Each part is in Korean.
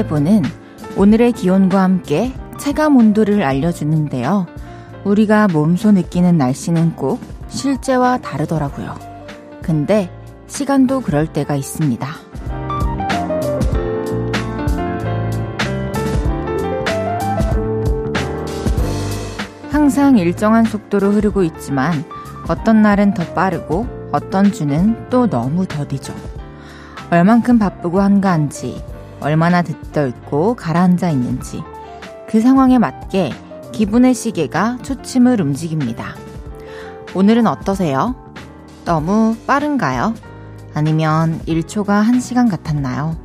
일기예보는 오늘의 기온과 함께 체감 온도를 알려주는데요. 우리가 몸소 느끼는 날씨는 꼭 실제와 다르더라고요. 근데 시간도 그럴 때가 있습니다. 항상 일정한 속도로 흐르고 있지만 어떤 날은 더 빠르고 어떤 주는 또 너무 더디죠. 얼만큼 바쁘고 한가한지, 얼마나 듣떠있고 가라앉아 있는지, 그 상황에 맞게 기분의 시계가 초침을 움직입니다. 오늘은 어떠세요? 너무 빠른가요? 아니면 1초가 1시간 같았나요?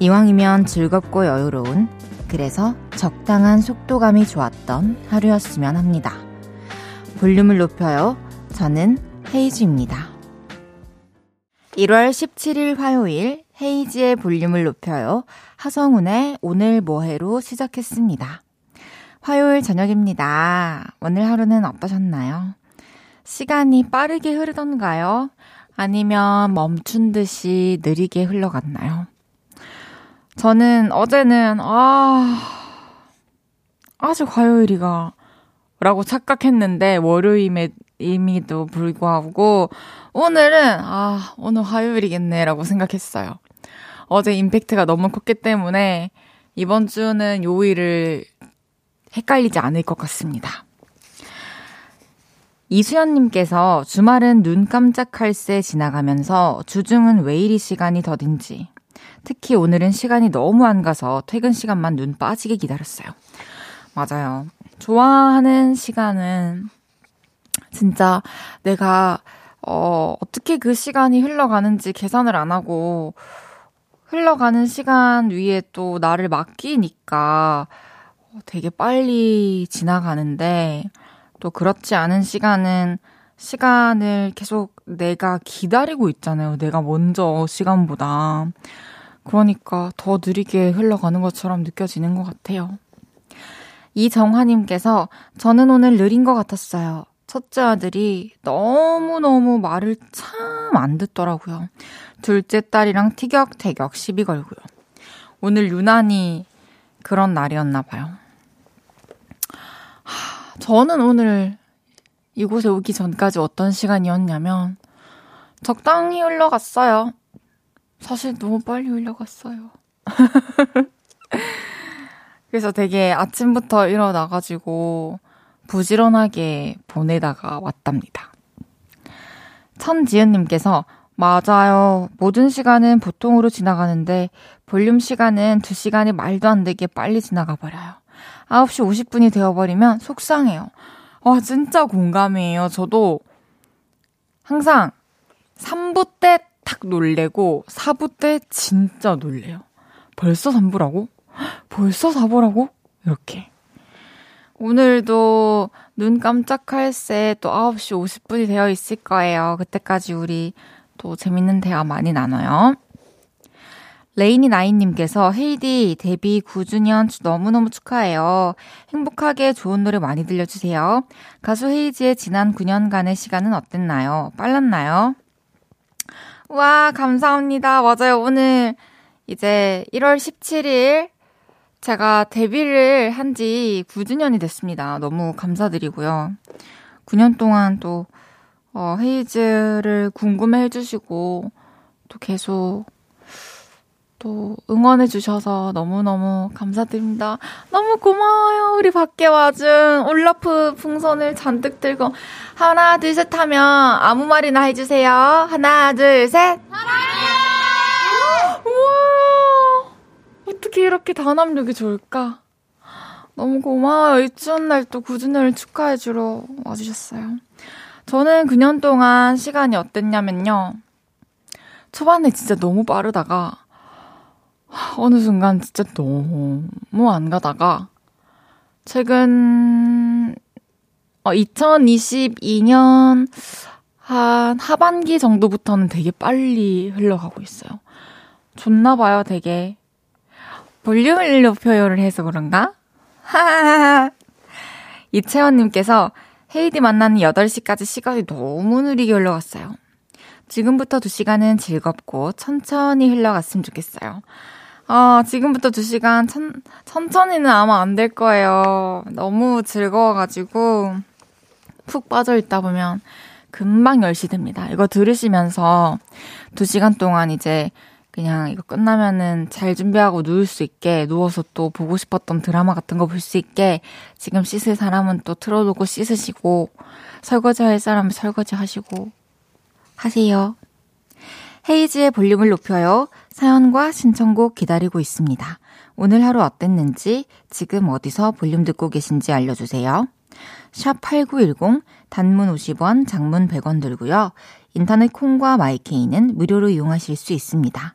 이왕이면 즐겁고 여유로운, 그래서 적당한 속도감이 좋았던 하루였으면 합니다. 볼륨을 높여요. 저는 헤이즈입니다. 1월 17일 화요일 헤이지의 볼륨을 높여요. 하성운의 오늘 뭐해로 시작했습니다. 화요일 저녁입니다. 오늘 하루는 어떠셨나요? 시간이 빠르게 흐르던가요? 아니면 멈춘 듯이 느리게 흘러갔나요? 저는 어제는, 아, 아직 화요일이가, 라고 착각했는데, 월요일임에도 불구하고, 오늘은, 아, 오늘 화요일이겠네, 라고 생각했어요. 어제 임팩트가 너무 컸기 때문에, 이번 주는 요일을 헷갈리지 않을 것 같습니다. 이수연님께서 주말은 눈 깜짝할 새 지나가면서 주중은 왜 이리 시간이 더딘지 특히 오늘은 시간이 너무 안 가서 퇴근 시간만 눈 빠지게 기다렸어요. 맞아요. 좋아하는 시간은 진짜 내가 어, 어떻게 그 시간이 흘러가는지 계산을 안 하고 흘러가는 시간 위에 또 나를 맡기니까 되게 빨리 지나가는데 또 그렇지 않은 시간은 시간을 계속 내가 기다리고 있잖아요. 내가 먼저 시간보다. 그러니까 더 느리게 흘러가는 것처럼 느껴지는 것 같아요. 이정화님께서 저는 오늘 느린 것 같았어요. 첫째 아들이 너무너무 말을 참 안 듣더라고요. 둘째 딸이랑 티격태격 시비 걸고요. 오늘 유난히 그런 날이었나 봐요. 하, 저는 오늘 이곳에 오기 전까지 어떤 시간이었냐면 적당히 흘러갔어요. 사실 너무 빨리 흘러갔어요. 그래서 되게 아침부터 일어나가지고 부지런하게 보내다가 왔답니다. 천지은님께서 맞아요. 모든 시간은 보통으로 지나가는데 볼륨 시간은 2시간이 말도 안 되게 빨리 지나가 버려요. 9시 50분이 되어버리면 속상해요. 와, 진짜 공감이에요. 저도 항상 3부 때 탁 놀래고 4부 때 진짜 놀래요. 벌써 3부라고? 벌써 4부라고? 이렇게. 오늘도 눈 깜짝할 새 또 9시 50분이 되어 있을 거예요. 그때까지 우리 또 재밌는 대화 많이 나눠요. 레이니 나인님께서 헤이디 데뷔 9주년 너무너무 축하해요. 행복하게 좋은 노래 많이 들려주세요. 가수 헤이지의 지난 9년간의 시간은 어땠나요? 빨랐나요? 와, 감사합니다. 맞아요. 오늘 이제 1월 17일 제가 데뷔를 한 지 9주년이 됐습니다. 너무 감사드리고요. 9년 동안 또, 어, 헤이즈를 궁금해 해주시고, 또 계속, 또 응원해주셔서 너무너무 감사드립니다. 너무 고마워요. 우리 밖에 와준 올라프 풍선을 잔뜩 들고, 하나, 둘, 셋 하면 아무 말이나 해주세요. 하나, 둘, 셋! 사랑해요! 우와! 어떻게 이렇게 단합력이 좋을까? 너무 고마워요. 이 추운 날 또 구준을 축하해주러 와주셨어요. 저는 9년 동안 시간이 어땠냐면요. 초반에 진짜 너무 빠르다가, 어느 순간 진짜 너무 안 가다가, 최근, 어, 2022년 한 하반기 정도부터는 되게 빨리 흘러가고 있어요. 좋나 봐요, 되게. 볼륨을 높여요를 해서 그런가? 하하하. 이채원님께서 헤이디 만나는 8시까지 시간이 너무 느리게 흘러갔어요. 지금부터 2시간은 즐겁고 천천히 흘러갔으면 좋겠어요. 아, 지금부터 2시간 천, 천천히는 아마 안 될 거예요. 너무 즐거워가지고 푹 빠져 있다 보면 금방 10시 됩니다. 이거 들으시면서 2시간 동안 이제 그냥 이거 끝나면은 잘 준비하고 누울 수 있게 누워서 또 보고 싶었던 드라마 같은 거 볼 수 있게 지금 씻을 사람은 또 틀어놓고 씻으시고 설거지 할 사람은 설거지 하시고 하세요. 헤이즈의 볼륨을 높여요. 사연과 신청곡 기다리고 있습니다. 오늘 하루 어땠는지, 지금 어디서 볼륨 듣고 계신지 알려주세요. 샵 8910, 단문 50원, 장문 100원 들고요. 인터넷 콩과 마이케이는 무료로 이용하실 수 있습니다.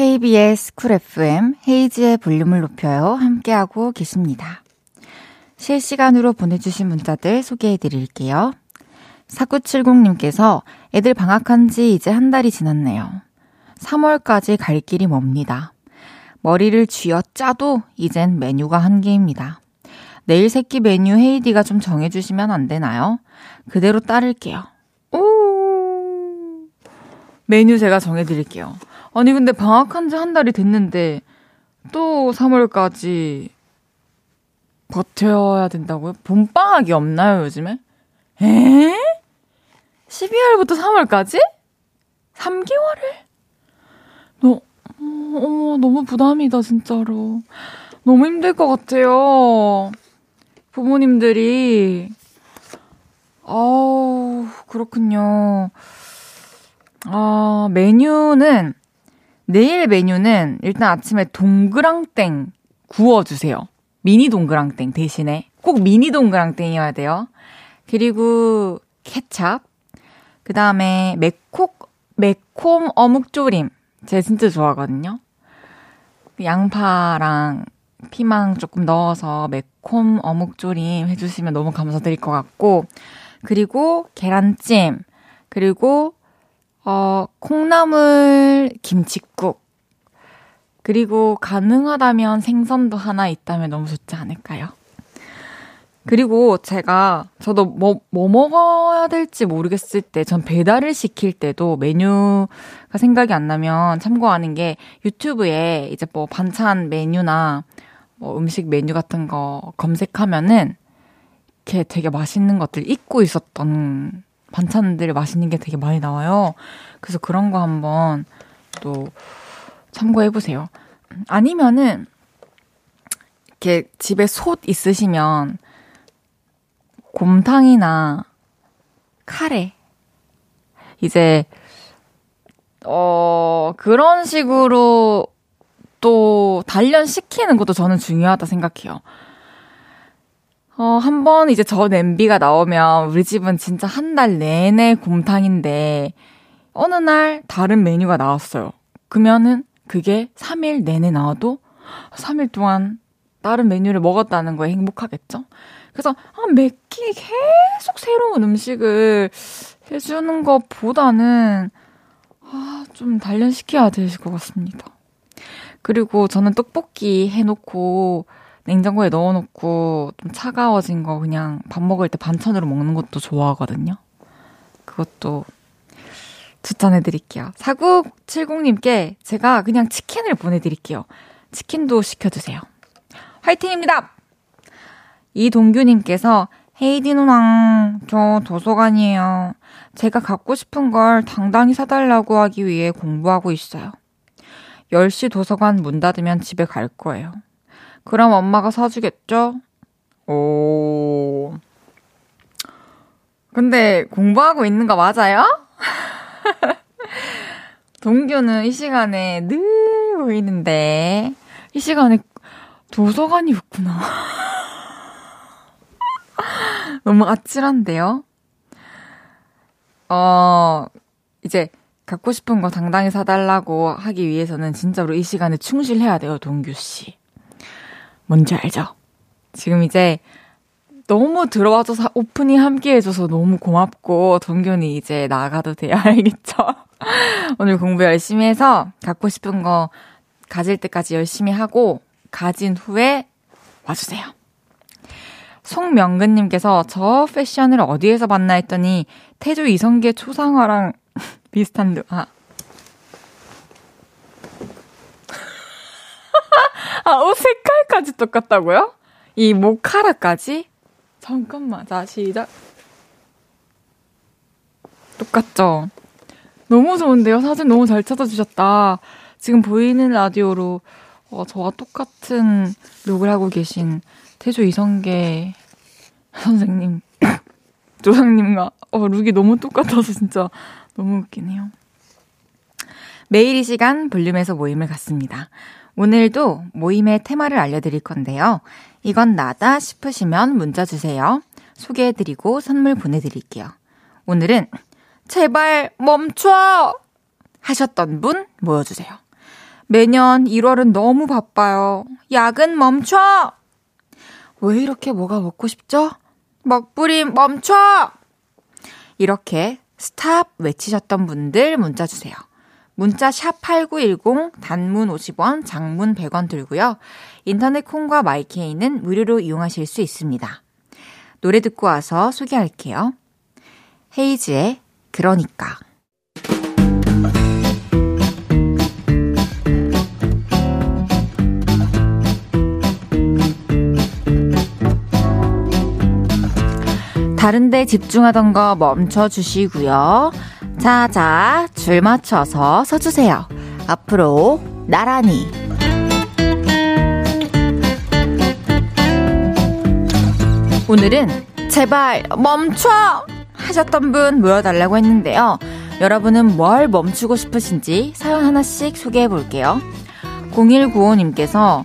KBS 쿨 FM 헤이즈의 볼륨을 높여요. 함께하고 계십니다. 실시간으로 보내주신 문자들 소개해 드릴게요. 4970님께서 애들 방학한 지 이제 한 달이 지났네요. 3월까지 갈 길이 멉니다. 머리를 쥐어 짜도 이젠 메뉴가 한계입니다. 내일 새끼 메뉴 헤이디가 좀 정해주시면 안 되나요? 그대로 따를게요. 오! 메뉴 제가 정해드릴게요. 아니, 근데 방학한 지 한 달이 됐는데, 또 3월까지 버텨야 된다고요? 봄방학이 없나요, 요즘에? 에? 12월부터 3월까지? 3개월을? 너, 어머, 너무 부담이다, 진짜로. 너무 힘들 것 같아요. 부모님들이. 아우, 그렇군요. 아, 메뉴는, 내일 메뉴는 일단 아침에 동그랑땡 구워주세요. 미니 동그랑땡 대신에 꼭 미니 동그랑땡이어야 돼요. 그리고 케찹, 그 다음에 매콤, 매콤 어묵조림. 제가 진짜 좋아하거든요. 양파랑 피망 조금 넣어서 매콤 어묵조림 해주시면 너무 감사드릴 것 같고, 그리고 계란찜, 그리고, 어, 콩나물 김치국, 그리고 가능하다면 생선도 하나 있다면 너무 좋지 않을까요? 그리고 제가 저도 뭐, 뭐 먹어야 될지 모르겠을 때 전 배달을 시킬 때도 메뉴가 생각이 안 나면 참고하는 게 유튜브에 이제 뭐 반찬 메뉴나 뭐 음식 메뉴 같은 거 검색하면은 이렇게 되게 맛있는 것들 잊고 있었던 반찬들이 맛있는 게 되게 많이 나와요. 그래서 그런 거 한번 또 참고해 보세요. 아니면은, 이렇게 집에 솥 있으시면, 곰탕이나 카레, 이제, 어, 그런 식으로 또 단련시키는 것도 저는 중요하다 생각해요. 어, 한 번 이제 저 냄비가 나오면 우리 집은 진짜 한 달 내내 곰탕인데, 어느 날 다른 메뉴가 나왔어요. 그러면은 그게 3일 내내 나와도 3일 동안 다른 메뉴를 먹었다는 거에 행복하겠죠? 그래서 아, 매끼 계속 새로운 음식을 해주는 것보다는 아, 좀 단련시켜야 되실 것 같습니다. 그리고 저는 떡볶이 해놓고 냉장고에 넣어놓고 좀 차가워진 거 그냥 밥 먹을 때 반찬으로 먹는 것도 좋아하거든요. 그것도 추천해드릴게요. 4970님께 제가 그냥 치킨을 보내드릴게요. 치킨도 시켜주세요. 화이팅입니다! 이동규님께서 헤이디 누나, 저 도서관이에요. 제가 갖고 싶은 걸 당당히 사달라고 하기 위해 공부하고 있어요. 10시 도서관 문 닫으면 집에 갈 거예요. 그럼 엄마가 사주겠죠? 오. 근데 공부하고 있는 거 맞아요? 동규는 이 시간에 늘 보이는데, 이 시간에 도서관이 없구나. 너무 아찔한데요? 어, 이제 갖고 싶은 거 당당히 사달라고 하기 위해서는 진짜로 이 시간에 충실해야 돼요, 동규 씨. 뭔지 알죠? 지금 이제 너무 들어와줘서 오프닝 함께 해줘서 너무 고맙고, 동균이 이제 나가도 돼요. 알겠죠? 오늘 공부 열심히 해서 갖고 싶은 거 가질 때까지 열심히 하고, 가진 후에 와주세요. 송명근님께서 저 패션을 어디에서 봤나 했더니 태조 이성계 초상화랑 비슷한 듯, 아. 아, 옷 색깔까지 똑같다고요? 이 모카라까지? 잠깐만, 자, 시작. 똑같죠? 너무 좋은데요? 사진 너무 잘 찾아주셨다. 지금 보이는 라디오로 어, 저와 똑같은 look을 하고 계신 태조 이성계 선생님, 조상님과 어, look이 너무 똑같아서 진짜 너무 웃기네요. 매일 이 시간 볼륨에서 모임을 갖습니다. 오늘도 모임의 테마를 알려드릴 건데요. 이건 나다 싶으시면 문자 주세요. 소개해드리고 선물 보내드릴게요. 오늘은 제발 멈춰! 하셨던 분 모여주세요. 매년 1월은 너무 바빠요. 야근 멈춰! 왜 이렇게 뭐가 먹고 싶죠? 먹부림 멈춰! 이렇게 스탑 외치셨던 분들 문자 주세요. 문자 샵 8910 단문 50원, 장문 100원 들고요. 인터넷 콩과 마이케이는 무료로 이용하실 수 있습니다. 노래 듣고 와서 소개할게요. 헤이즈의 그러니까 다른데 집중하던 거 멈춰 주시고요. 자, 자, 줄 맞춰서 서주세요. 앞으로 나란히. 오늘은 제발 멈춰! 하셨던 분 모여달라고 했는데요. 여러분은 뭘 멈추고 싶으신지 사연 하나씩 소개해 볼게요. 0195님께서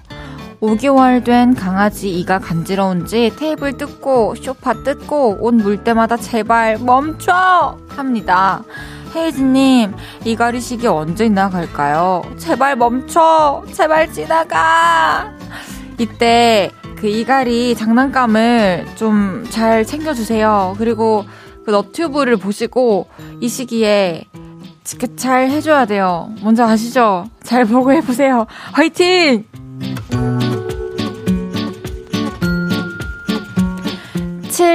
5개월 된 강아지 이가 간지러운지 테이블 뜯고 쇼파 뜯고 옷 물 때마다 제발 멈춰! 합니다. 헤이즈님, 이 가리식이 언제 나갈까요? 제발 멈춰! 제발 지나가! 이때 그 이가리 장난감을 좀 잘 챙겨주세요. 그리고 그 너튜브를 보시고 이 시기에 잘 해줘야 돼요. 뭔지 아시죠? 잘 보고 해보세요. 화이팅!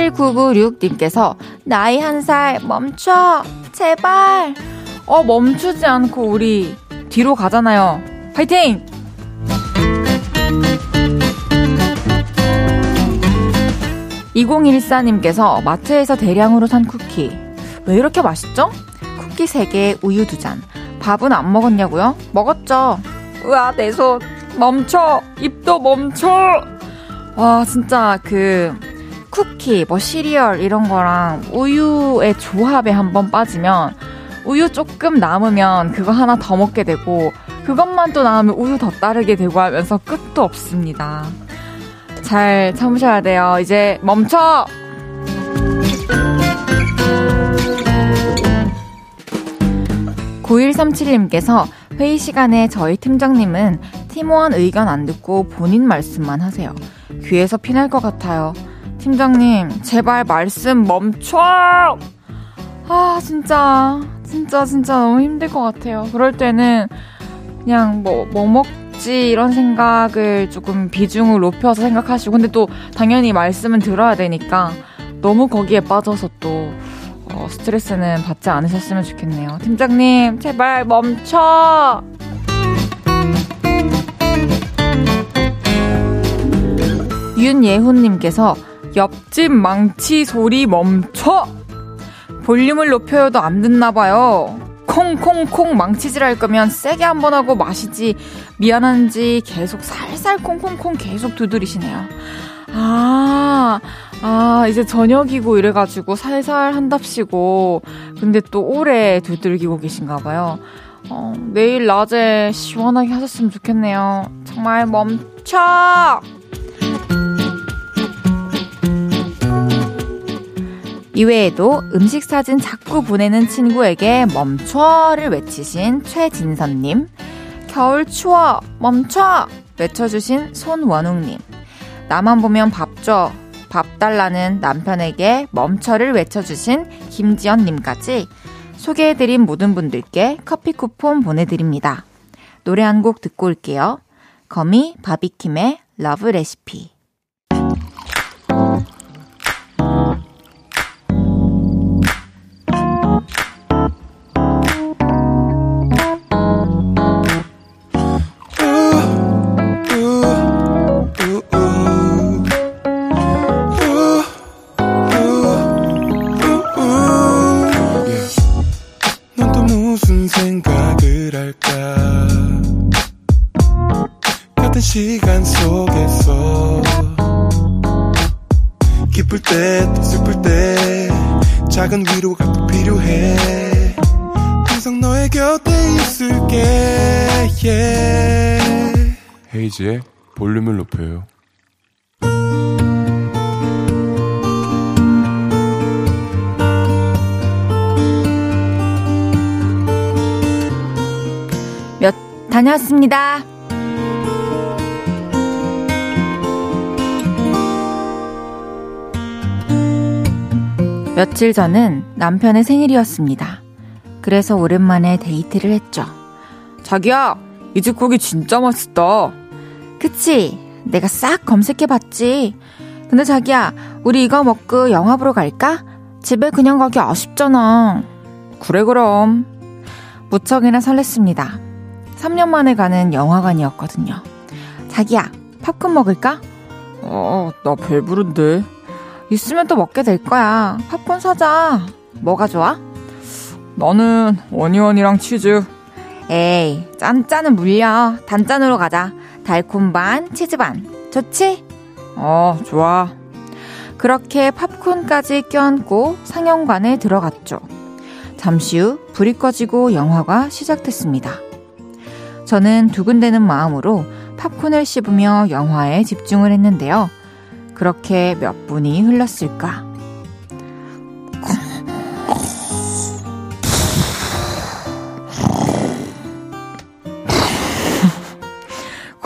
7996님께서 나이 한 살 멈춰 제발. 어 멈추지 않고 우리 뒤로 가잖아요. 파이팅! 2014님께서 마트에서 대량으로 산 쿠키. 왜 이렇게 맛있죠? 쿠키 3개 우유 2잔. 밥은 안 먹었냐고요? 먹었죠. 우와 내 손. 멈춰. 입도 멈춰. 와 진짜 그 쿠키, 뭐 시리얼 이런 거랑 우유의 조합에 한번 빠지면 우유 조금 남으면 그거 하나 더 먹게 되고 그것만 또 남으면 우유 더 따르게 되고 하면서 끝도 없습니다. 잘 참으셔야 돼요. 이제 멈춰! (9137님께서) 회의 시간에 저희 팀장님은 팀원 의견 안 듣고 본인 말씀만 하세요. 귀에서 피날 것 같아요. 팀장님, 제발 말씀 멈춰! 아, 진짜, 진짜, 진짜 너무 힘들 것 같아요. 그럴 때는 그냥 뭐, 뭐 먹지, 이런 생각을 조금 비중을 높여서 생각하시고, 근데 또 당연히 말씀은 들어야 되니까 너무 거기에 빠져서 또, 어, 스트레스는 받지 않으셨으면 좋겠네요. 팀장님, 제발 멈춰! 윤예훈님께서 옆집 망치 소리 멈춰! 볼륨을 높여도 안 듣나봐요. 콩콩콩 망치질 할 거면 세게 한 번 하고 마시지. 미안한지 계속 살살 콩콩콩 계속 두드리시네요. 아, 아, 이제 저녁이고 이래가지고 살살 한답시고. 근데 또 오래 두들기고 계신가 봐요. 어, 내일 낮에 시원하게 하셨으면 좋겠네요. 정말 멈춰! 이외에도 음식 사진 자꾸 보내는 친구에게 멈춰를 외치신 최진선님, 겨울 추워, 멈춰! 외쳐주신 손원웅님, 나만 보면 밥 줘, 밥 달라는 남편에게 멈춰를 외쳐주신 김지연님까지 소개해드린 모든 분들께 커피 쿠폰 보내드립니다. 노래 한 곡 듣고 올게요. 거미 바비킴의 Love Recipe. 헤이지의 볼륨을 높여요. 몇 다녀왔습니다. 며칠 전은 남편의 생일이었습니다. 그래서 오랜만에 데이트를 했죠. 자기야, 이 집 고기 진짜 맛있다. 그치? 내가 싹 검색해봤지. 근데 자기야, 우리 이거 먹고 영화 보러 갈까? 집에 그냥 가기 아쉽잖아. 그래, 그럼. 무척이나 설렜습니다. 3년 만에 가는 영화관이었거든요. 자기야, 팝콘 먹을까? 어, 나 배부른데. 있으면 또 먹게 될 거야. 팝콘 사자. 뭐가 좋아? 나는 원이원이랑 치즈. 에이, 짠짠은 물려. 단짠으로 가자. 달콤 반, 치즈 반. 좋지? 어, 좋아. 그렇게 팝콘까지 껴안고 상영관에 들어갔죠. 잠시 후 불이 꺼지고 영화가 시작됐습니다. 저는 두근대는 마음으로 팝콘을 씹으며 영화에 집중을 했는데요. 그렇게 몇 분이 흘렀을까?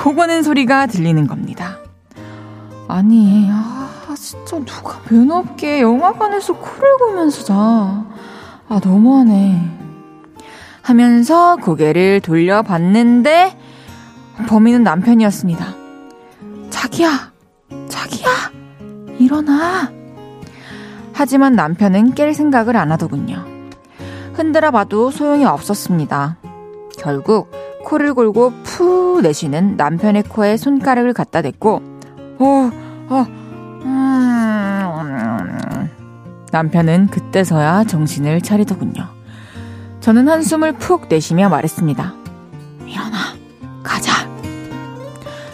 고거는 소리가 들리는 겁니다. 아니, 아, 진짜 누가 면 없게 영화관에서 코를 고면서 자. 아, 너무하네. 하면서 고개를 돌려봤는데, 범인은 남편이었습니다. 자기야! 자기야! 일어나! 하지만 남편은 깰 생각을 안 하더군요. 흔들어 봐도 소용이 없었습니다. 결국 코를 골고 푸 내쉬는 남편의 코에 손가락을 갖다 댔고, 어, 어, 음. 남편은 그때서야 정신을 차리더군요. 저는 한숨을 푹 내쉬며 말했습니다. 일어나, 가자.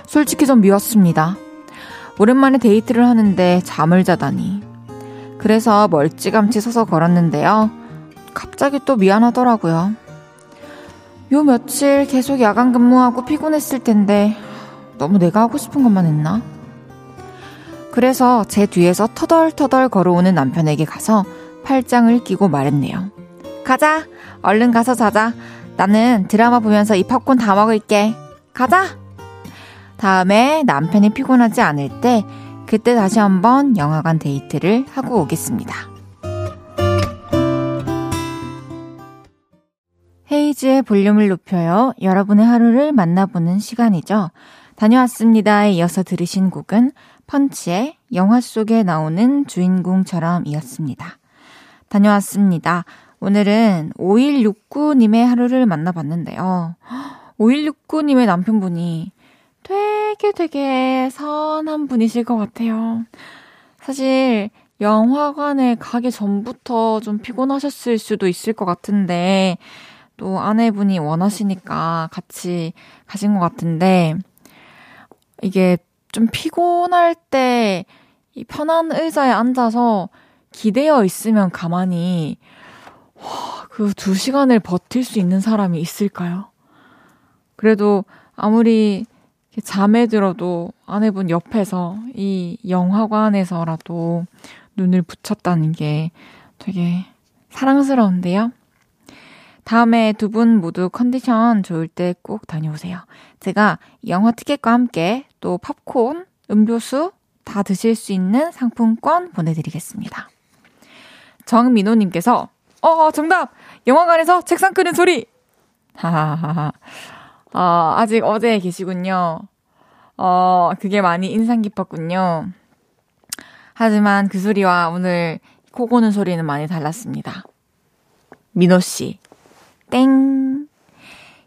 솔직히 좀 미웠습니다. 오랜만에 데이트를 하는데 잠을 자다니. 그래서 멀찌감치 서서 걸었는데요. 갑자기 또 미안하더라고요. 요 며칠 계속 야간 근무하고 피곤했을 텐데 너무 내가 하고 싶은 것만 했나? 그래서 제 뒤에서 터덜터덜 걸어오는 남편에게 가서 팔짱을 끼고 말했네요. 가자! 얼른 가서 자자. 나는 드라마 보면서 이 팝콘 다 먹을게. 가자! 다음에 남편이 피곤하지 않을 때 그때 다시 한번 영화관 데이트를 하고 오겠습니다. 헤이즈의 볼륨을 높여요. 여러분의 하루를 만나보는 시간이죠. 다녀왔습니다에 이어서 들으신 곡은 펀치의 영화 속에 나오는 주인공처럼 이었습니다. 다녀왔습니다. 오늘은 5169님의 하루를 만나봤는데요. 5169님의 남편분이 되게 되게 선한 분이실 것 같아요. 사실 영화관에 가기 전부터 좀 피곤하셨을 수도 있을 것 같은데 또 아내분이 원하시니까 같이 가신 것 같은데, 이게 좀 피곤할 때 이 편한 의자에 앉아서 기대어 있으면 가만히 그 두 시간을 버틸 수 있는 사람이 있을까요? 그래도 아무리 잠에 들어도 아내분 옆에서 이 영화관에서라도 눈을 붙였다는 게 되게 사랑스러운데요. 다음에 두 분 모두 컨디션 좋을 때 꼭 다녀오세요. 제가 영화 티켓과 함께 또 팝콘, 음료수 다 드실 수 있는 상품권 보내드리겠습니다. 정민호님께서, 어, 정답! 영화관에서 책상 끄는 소리! 하하하하. 어, 아직 어제 계시군요. 어, 그게 많이 인상 깊었군요. 하지만 그 소리와 오늘 코 고는 소리는 많이 달랐습니다. 민호 씨, 땡.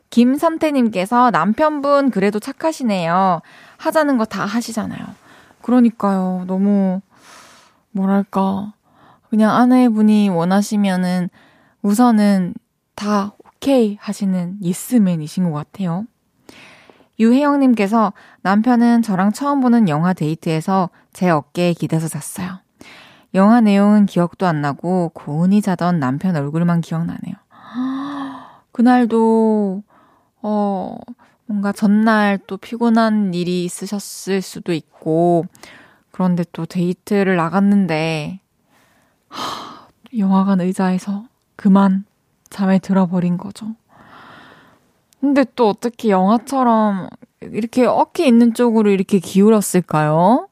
김선태님께서 남편분 그래도 착하시네요. 하자는 거 다 하시잖아요. 그러니까요. 너무, 뭐랄까. 그냥 아내분이 원하시면은 우선은 다 오케이 하시는 예스맨이신 것 같아요. 유혜영님께서 남편은 저랑 처음 보는 영화 데이트에서 제 어깨에 기대서 잤어요. 영화 내용은 기억도 안 나고 고운히 자던 남편 얼굴만 기억나네요. 그날도, 어, 뭔가 전날 또 피곤한 일이 있으셨을 수도 있고, 그런데 또 데이트를 나갔는데, 하, 영화관 의자에서 그만 잠에 들어버린 거죠. 근데 또 어떻게 영화처럼 이렇게 어깨 있는 쪽으로 이렇게 기울었을까요?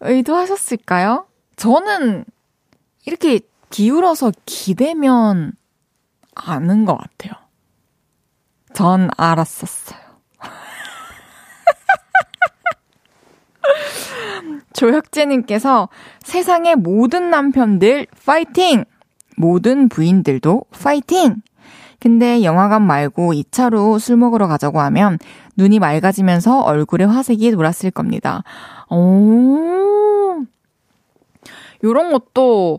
의도하셨을까요? 저는 이렇게 기울어서 기대면 아는 것 같아요. 전 알았었어요. 조혁재님께서 세상의 모든 남편들 파이팅! 모든 부인들도 파이팅! 근데 영화관 말고 2차로 술 먹으러 가자고 하면 눈이 맑아지면서 얼굴에 화색이 돌았을 겁니다. 오. 요런 것도,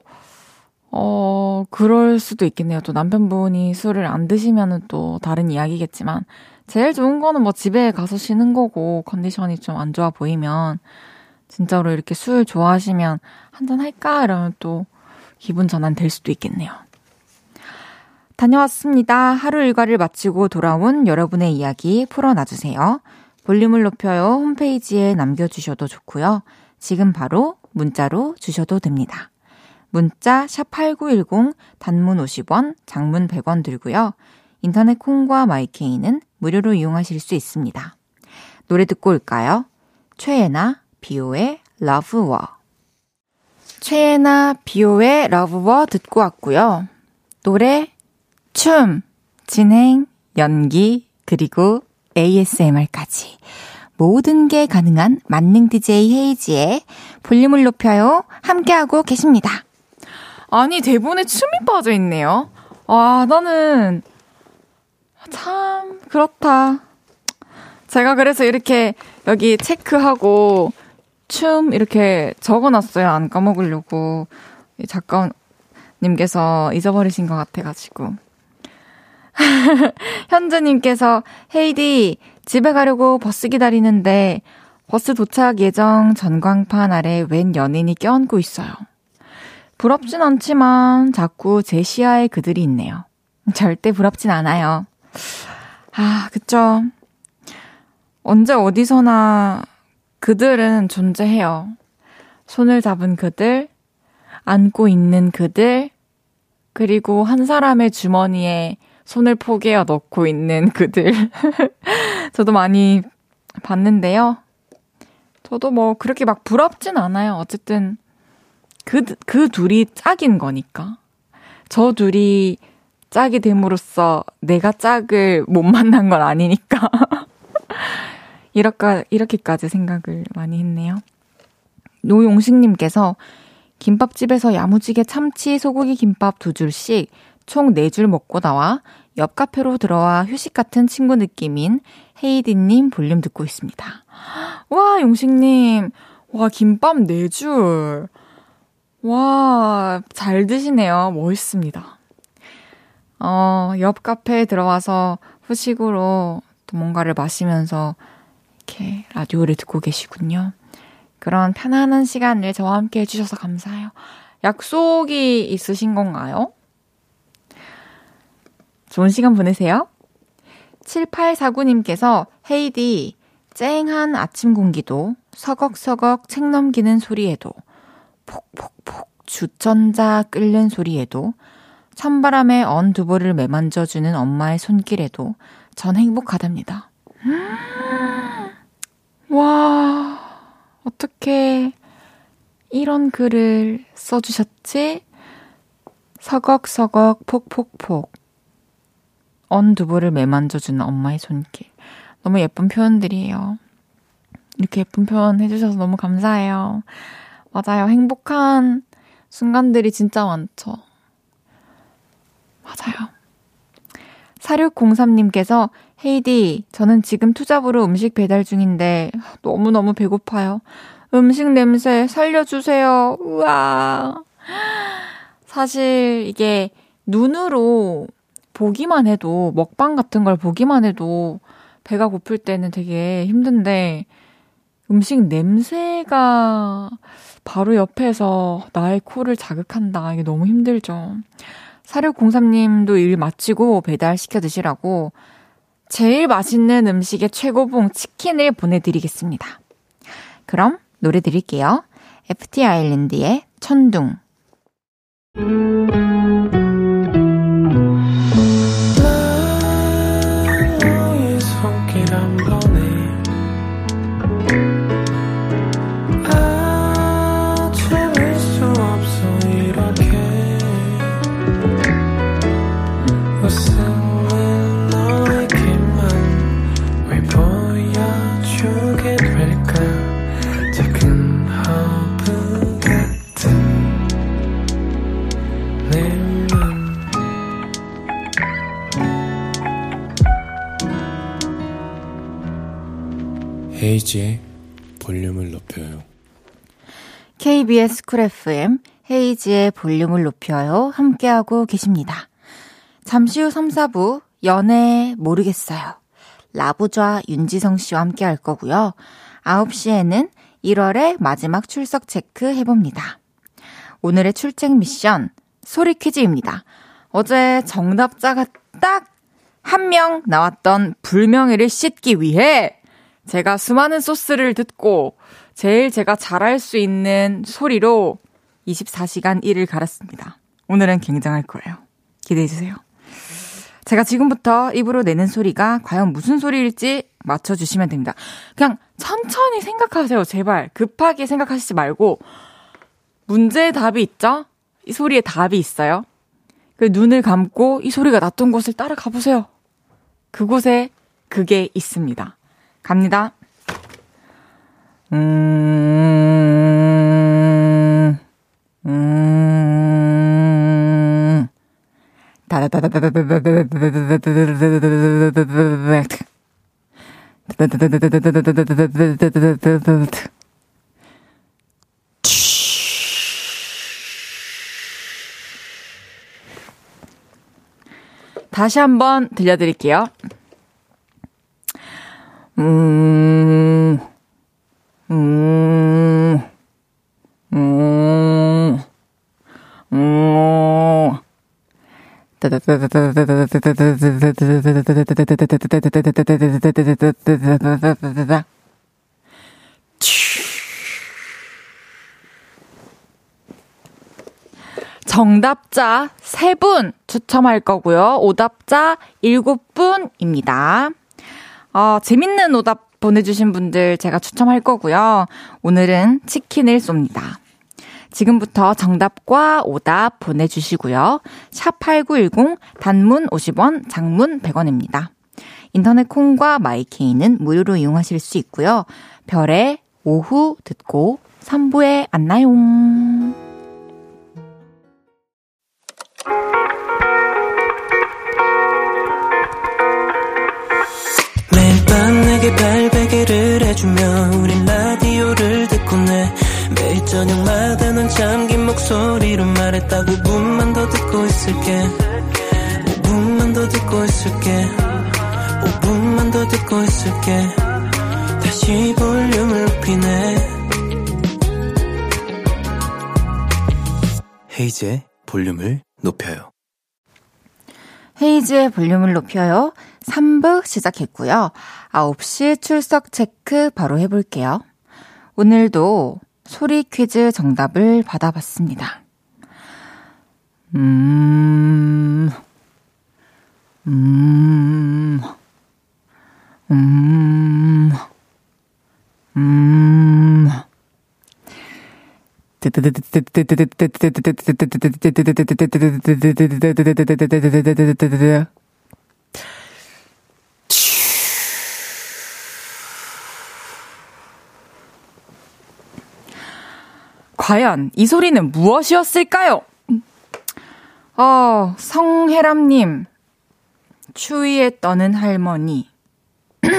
어, 그럴 수도 있겠네요. 또 남편분이 술을 안 드시면은 또 다른 이야기겠지만, 제일 좋은 거는 뭐 집에 가서 쉬는 거고, 컨디션이 좀 안 좋아 보이면, 진짜로 이렇게 술 좋아하시면 한잔 할까? 이러면 또 기분 전환 될 수도 있겠네요. 다녀왔습니다. 하루 일과를 마치고 돌아온 여러분의 이야기 풀어놔주세요. 볼륨을 높여요 홈페이지에 남겨주셔도 좋고요. 지금 바로 문자로 주셔도 됩니다. 문자 샵8910 단문 50원, 장문 100원 들고요. 인터넷 콩과 마이케이는 무료로 이용하실 수 있습니다. 노래 듣고 올까요? 최애나 비오의 러브워 최애나 비오의 러브워 듣고 왔고요. 노래 춤, 진행, 연기, 그리고 ASMR까지 모든 게 가능한 만능 DJ 헤이지의 볼륨을 높여요 함께하고 계십니다. 아니 대본에 춤이 빠져 있네요. 와 나는 참 그렇다. 제가 그래서 이렇게 여기 체크하고 춤 이렇게 적어놨어요. 안 까먹으려고 작가님께서 잊어버리신 것 같아가지고. 현주님께서 헤이디 집에 가려고 버스 기다리는데 버스 도착 예정 전광판 아래 웬 연인이 껴안고 있어요. 부럽진 않지만 자꾸 제 시야에 그들이 있네요. 절대 부럽진 않아요. 아, 그쵸. 언제 어디서나 그들은 존재해요. 손을 잡은 그들, 안고 있는 그들, 그리고 한 사람의 주머니에 손을 포개어 넣고 있는 그들. 저도 많이 봤는데요. 저도 뭐 그렇게 막 부럽진 않아요. 어쨌든 그, 그 둘이 짝인 거니까. 저 둘이 짝이 됨으로써 내가 짝을 못 만난 건 아니니까. 이렇게, 이렇게까지 생각을 많이 했네요. 노용식님께서 김밥집에서 야무지게 참치 소고기 김밥 두 줄씩 총 4줄 먹고 나와 옆 카페로 들어와 휴식 같은 친구 느낌인 헤이디님 볼륨 듣고 있습니다. 와, 용식님. 와, 김밥 4줄. 와, 잘 드시네요. 멋있습니다. 어, 옆 카페에 들어와서 후식으로 또 뭔가를 마시면서 이렇게 라디오를 듣고 계시군요. 그런 편안한 시간을 저와 함께 해주셔서 감사해요. 약속이 있으신 건가요? 좋은 시간 보내세요. 7849님께서 헤이디 쨍한 아침 공기도 서걱서걱 책 넘기는 소리에도 폭폭폭 주천자 끓는 소리에도 찬바람에 언 두부를 매만져주는 엄마의 손길에도 전 행복하답니다. 와, 어떻게 이런 글을 써주셨지? 서걱서걱 폭폭폭. 언 두부를 매만져주는 엄마의 손길. 너무 예쁜 표현들이에요. 이렇게 예쁜 표현 해주셔서 너무 감사해요. 맞아요. 행복한 순간들이 진짜 많죠. 맞아요. 4603님께서 헤이디, 저는 지금 투잡으로 음식 배달 중인데 너무너무 배고파요. 음식 냄새 살려주세요. 우와. 사실 이게 눈으로 보기만 해도, 먹방 같은 걸 보기만 해도 배가 고플 때는 되게 힘든데, 음식 냄새가 바로 옆에서 나의 코를 자극한다. 이게 너무 힘들죠. 4603님도 일 마치고 배달시켜 드시라고 제일 맛있는 음식의 최고봉 치킨을 보내드리겠습니다. 그럼 노래 드릴게요. FT 아일랜드의 천둥. 헤이즈의 볼륨을 높여요. KBS 쿨 FM 헤이즈의 볼륨을 높여요. 함께하고 계십니다. 잠시 후 3, 4부 연애 모르겠어요. 라부좌 윤지성 씨와 함께 할 거고요. 9시에는 1월의 마지막 출석 체크 해봅니다. 오늘의 출첵 미션 소리 퀴즈입니다. 어제 정답자가 딱 한 명 나왔던 불명예를 씻기 위해 제가 수많은 소스를 듣고 제일 제가 잘할 수 있는 소리로 24시간 일을 갈았습니다. 오늘은 굉장할 거예요. 기대해주세요. 제가 지금부터 입으로 내는 소리가 과연 무슨 소리일지 맞춰주시면 됩니다. 그냥 천천히 생각하세요, 제발. 급하게 생각하시지 말고. 문제의 답이 있죠? 이 소리에 답이 있어요. 그 눈을 감고 이 소리가 났던 곳을 따라가 보세요. 그곳에 그게 있습니다. 갑니다. 다시 한번 들려드릴게요. 음, 음, 음, 음. 정답자 3분 추첨할 거고요. 오답자 7분입니다. 어, 재밌는 오답 보내주신 분들 제가 추첨할 거고요. 오늘은 치킨을 쏩니다. 지금부터 정답과 오답 보내주시고요. 샵8910 단문 50원, 장문 100원입니다. 인터넷 콩과 마이케이는 무료로 이용하실 수 있고요. 별의 오후 듣고 3부에 만나요. 발베개를 해주며 우린 라디오를 듣고 내 매일 저녁마다 넌 잠긴 목소리로 말했다 5분만 더 듣고 있을게 5분만 더 듣고 있을게 5분만 더 듣고 있을게 다시 볼륨을 높이네 헤이즈의 볼륨을 높여요. 헤이즈의 볼륨을 높여요. 3부 시작했고요. 9시 출석 체크 바로 해볼게요. 오늘도 소리 퀴즈 정답을 받아봤습니다. 음, 음, 음, 음. 과연 이 소리는 무엇이었을까요? 어, 성혜람님, 추위에 떠는 할머니,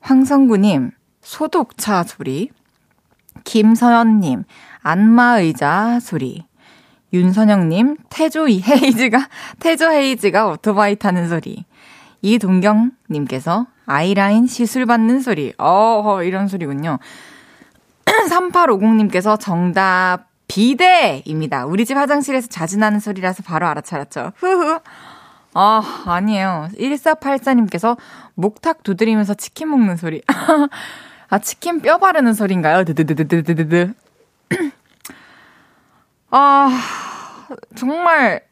황성구님, 소독차 소리, 김서연님, 안마의자 소리, 윤선영님, 태조 헤이즈가, 태조 헤이즈가 오토바이 타는 소리, 이동경님께서 아이라인 시술 받는 소리, 어, 이런 소리군요. 3850님께서 정답 비대입니다. 우리 집 화장실에서 자주 나는 소리라서 바로 알아차렸죠. 흐흐. 아, 아니에요. 1484님께서 목탁 두드리면서 치킨 먹는 소리. 아, 치킨 뼈 바르는 소리인가요? 드드드드드드드. 아, 정말.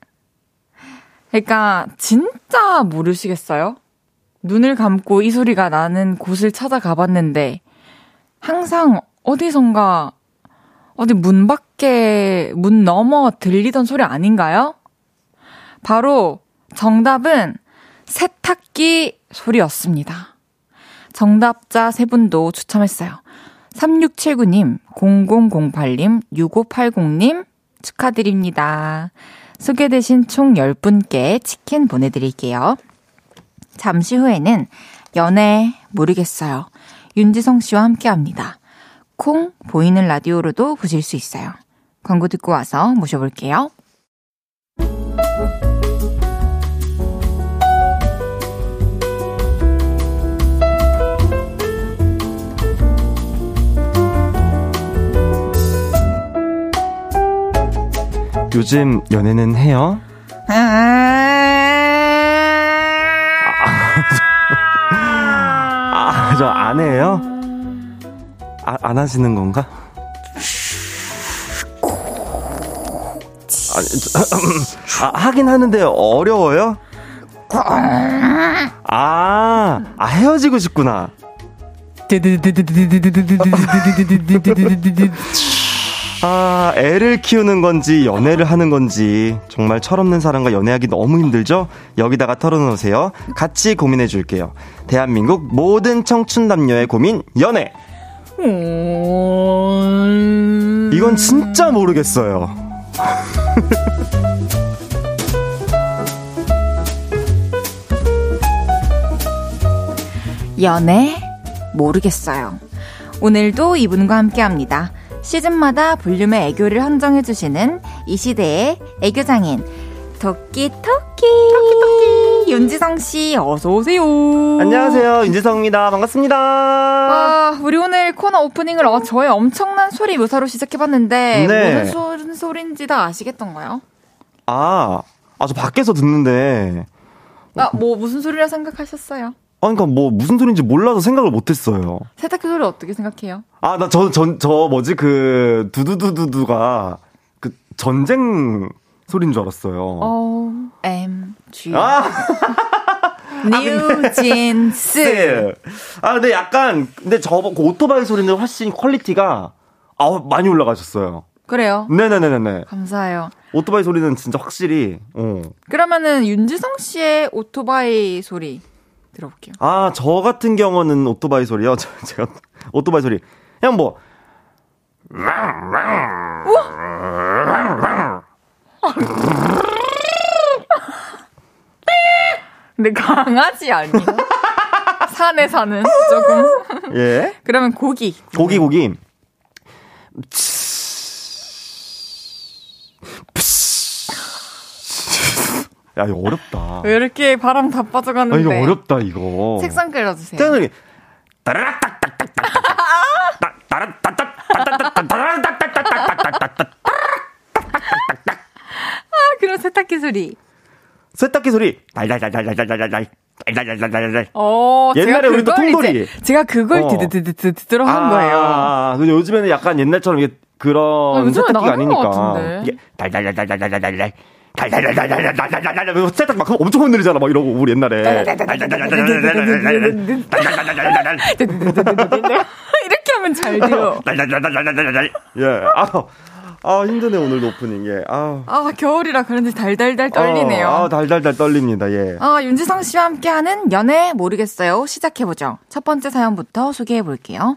그러니까, 진짜 모르시겠어요? 눈을 감고 이 소리가 나는 곳을 찾아가 봤는데, 항상 어디선가 어디 문 밖에 문 넘어 들리던 소리 아닌가요? 바로 정답은 세탁기 소리였습니다. 정답자 세 분도 추첨했어요. 3679님, 0008님, 6580님 축하드립니다. 소개되신 총 10분께 치킨 보내드릴게요. 잠시 후에는 연애 모르겠어요. 윤지성 씨와 함께 합니다. 콩 보이는 라디오로도 보실 수 있어요. 광고 듣고 와서 모셔볼게요. 요즘 연애는 해요? 아, 저안 해요? 아, 안 하시는 건가? 저, 아, 하긴 하는데 어려워요? 아, 아 헤어지고 싶구나. 아, 애를 키우는 건지 연애를 하는 건지 정말 철없는 사람과 연애하기 너무 힘들죠? 여기다가 털어놓으세요. 같이 고민해 줄게요. 대한민국 모든 청춘 남녀의 고민 연애. 이건 진짜 모르겠어요. 연애 모르겠어요. 오늘도 이분과 함께 합니다. 시즌마다 볼륨의 애교를 헌정해주시는 이 시대의 애교장인, 토끼, 토끼. 토끼, 토끼. 윤지성 씨, 어서 오세요. 안녕하세요. 윤지성입니다. 반갑습니다. 아, 우리 오늘 코너 오프닝을 어, 저의 엄청난 소리 묘사로 시작해 봤는데, 네. 무슨 소, 무슨 소리인지 다 아시겠던가요? 아, 아, 저 밖에서 듣는데. 아, 뭐, 무슨 소리라 생각하셨어요? 아, 그니까 뭐, 무슨 소리인지 몰라서 생각을 못 했어요. 세탁기 소리 어떻게 생각해요? 아, 나 저, 전, 저, 뭐지, 그, 두두두두두가, 그, 전쟁 소리인 줄 알았어요. O, M, G. 아! 뉴진스. 네. 아, 근데 약간, 근데 저, 그 오토바이 소리는 훨씬 퀄리티가, 아, 많이 올라가셨어요. 그래요. 네네네네. 감사해요. 오토바이 소리는 진짜 확실히, 어. 그러면은 윤지성 씨의 오토바이 소리 들어볼게요. 아, 저 같은 경우는 오토바이 소리요. 저- 제가, 오토바이 소리. 그냥 뭐, 근데 강아지 아니에요? 산에 사는 조금. 예. 그러면 고기. 고기, 고기. 야, 이거 어렵다. 왜 이렇게 바람 다 아, 빠져가는데? 이거 어렵다, 이거. 색상 끌어주세요. 짠소리. 따라락딱딱딱딱딱. 따라락딱딱딱딱딱. 따라락딱딱딱딱딱. 아, 그런 세탁기 소리. 세탁기 소리. 달달달달달달달달. 달달달달달달. 어, 옛날에 우리도 통돌이. 제가 그걸 어. 드드드드 들어 한 거예요. 아, 근데 요즘에는 약간 옛날처럼 이게 그런 아, 세탁기가 아니니까. 이게 달달달달달달달달. 달달달달달달달달달 세탁 막 엄청 흔들리잖아 막 이러고 우리 옛날에 이렇게 하면 잘 돼요. 예. 아, 아 힘드네 오늘도 오프닝. 예. 아. 아 겨울이라 그런지 달달달 떨리네요. 아 달달달 떨립니다. 예. 아 윤지성 씨와 함께하는 연애 모르겠어요. 시작해 보죠. 첫 번째 사연부터 소개해 볼게요.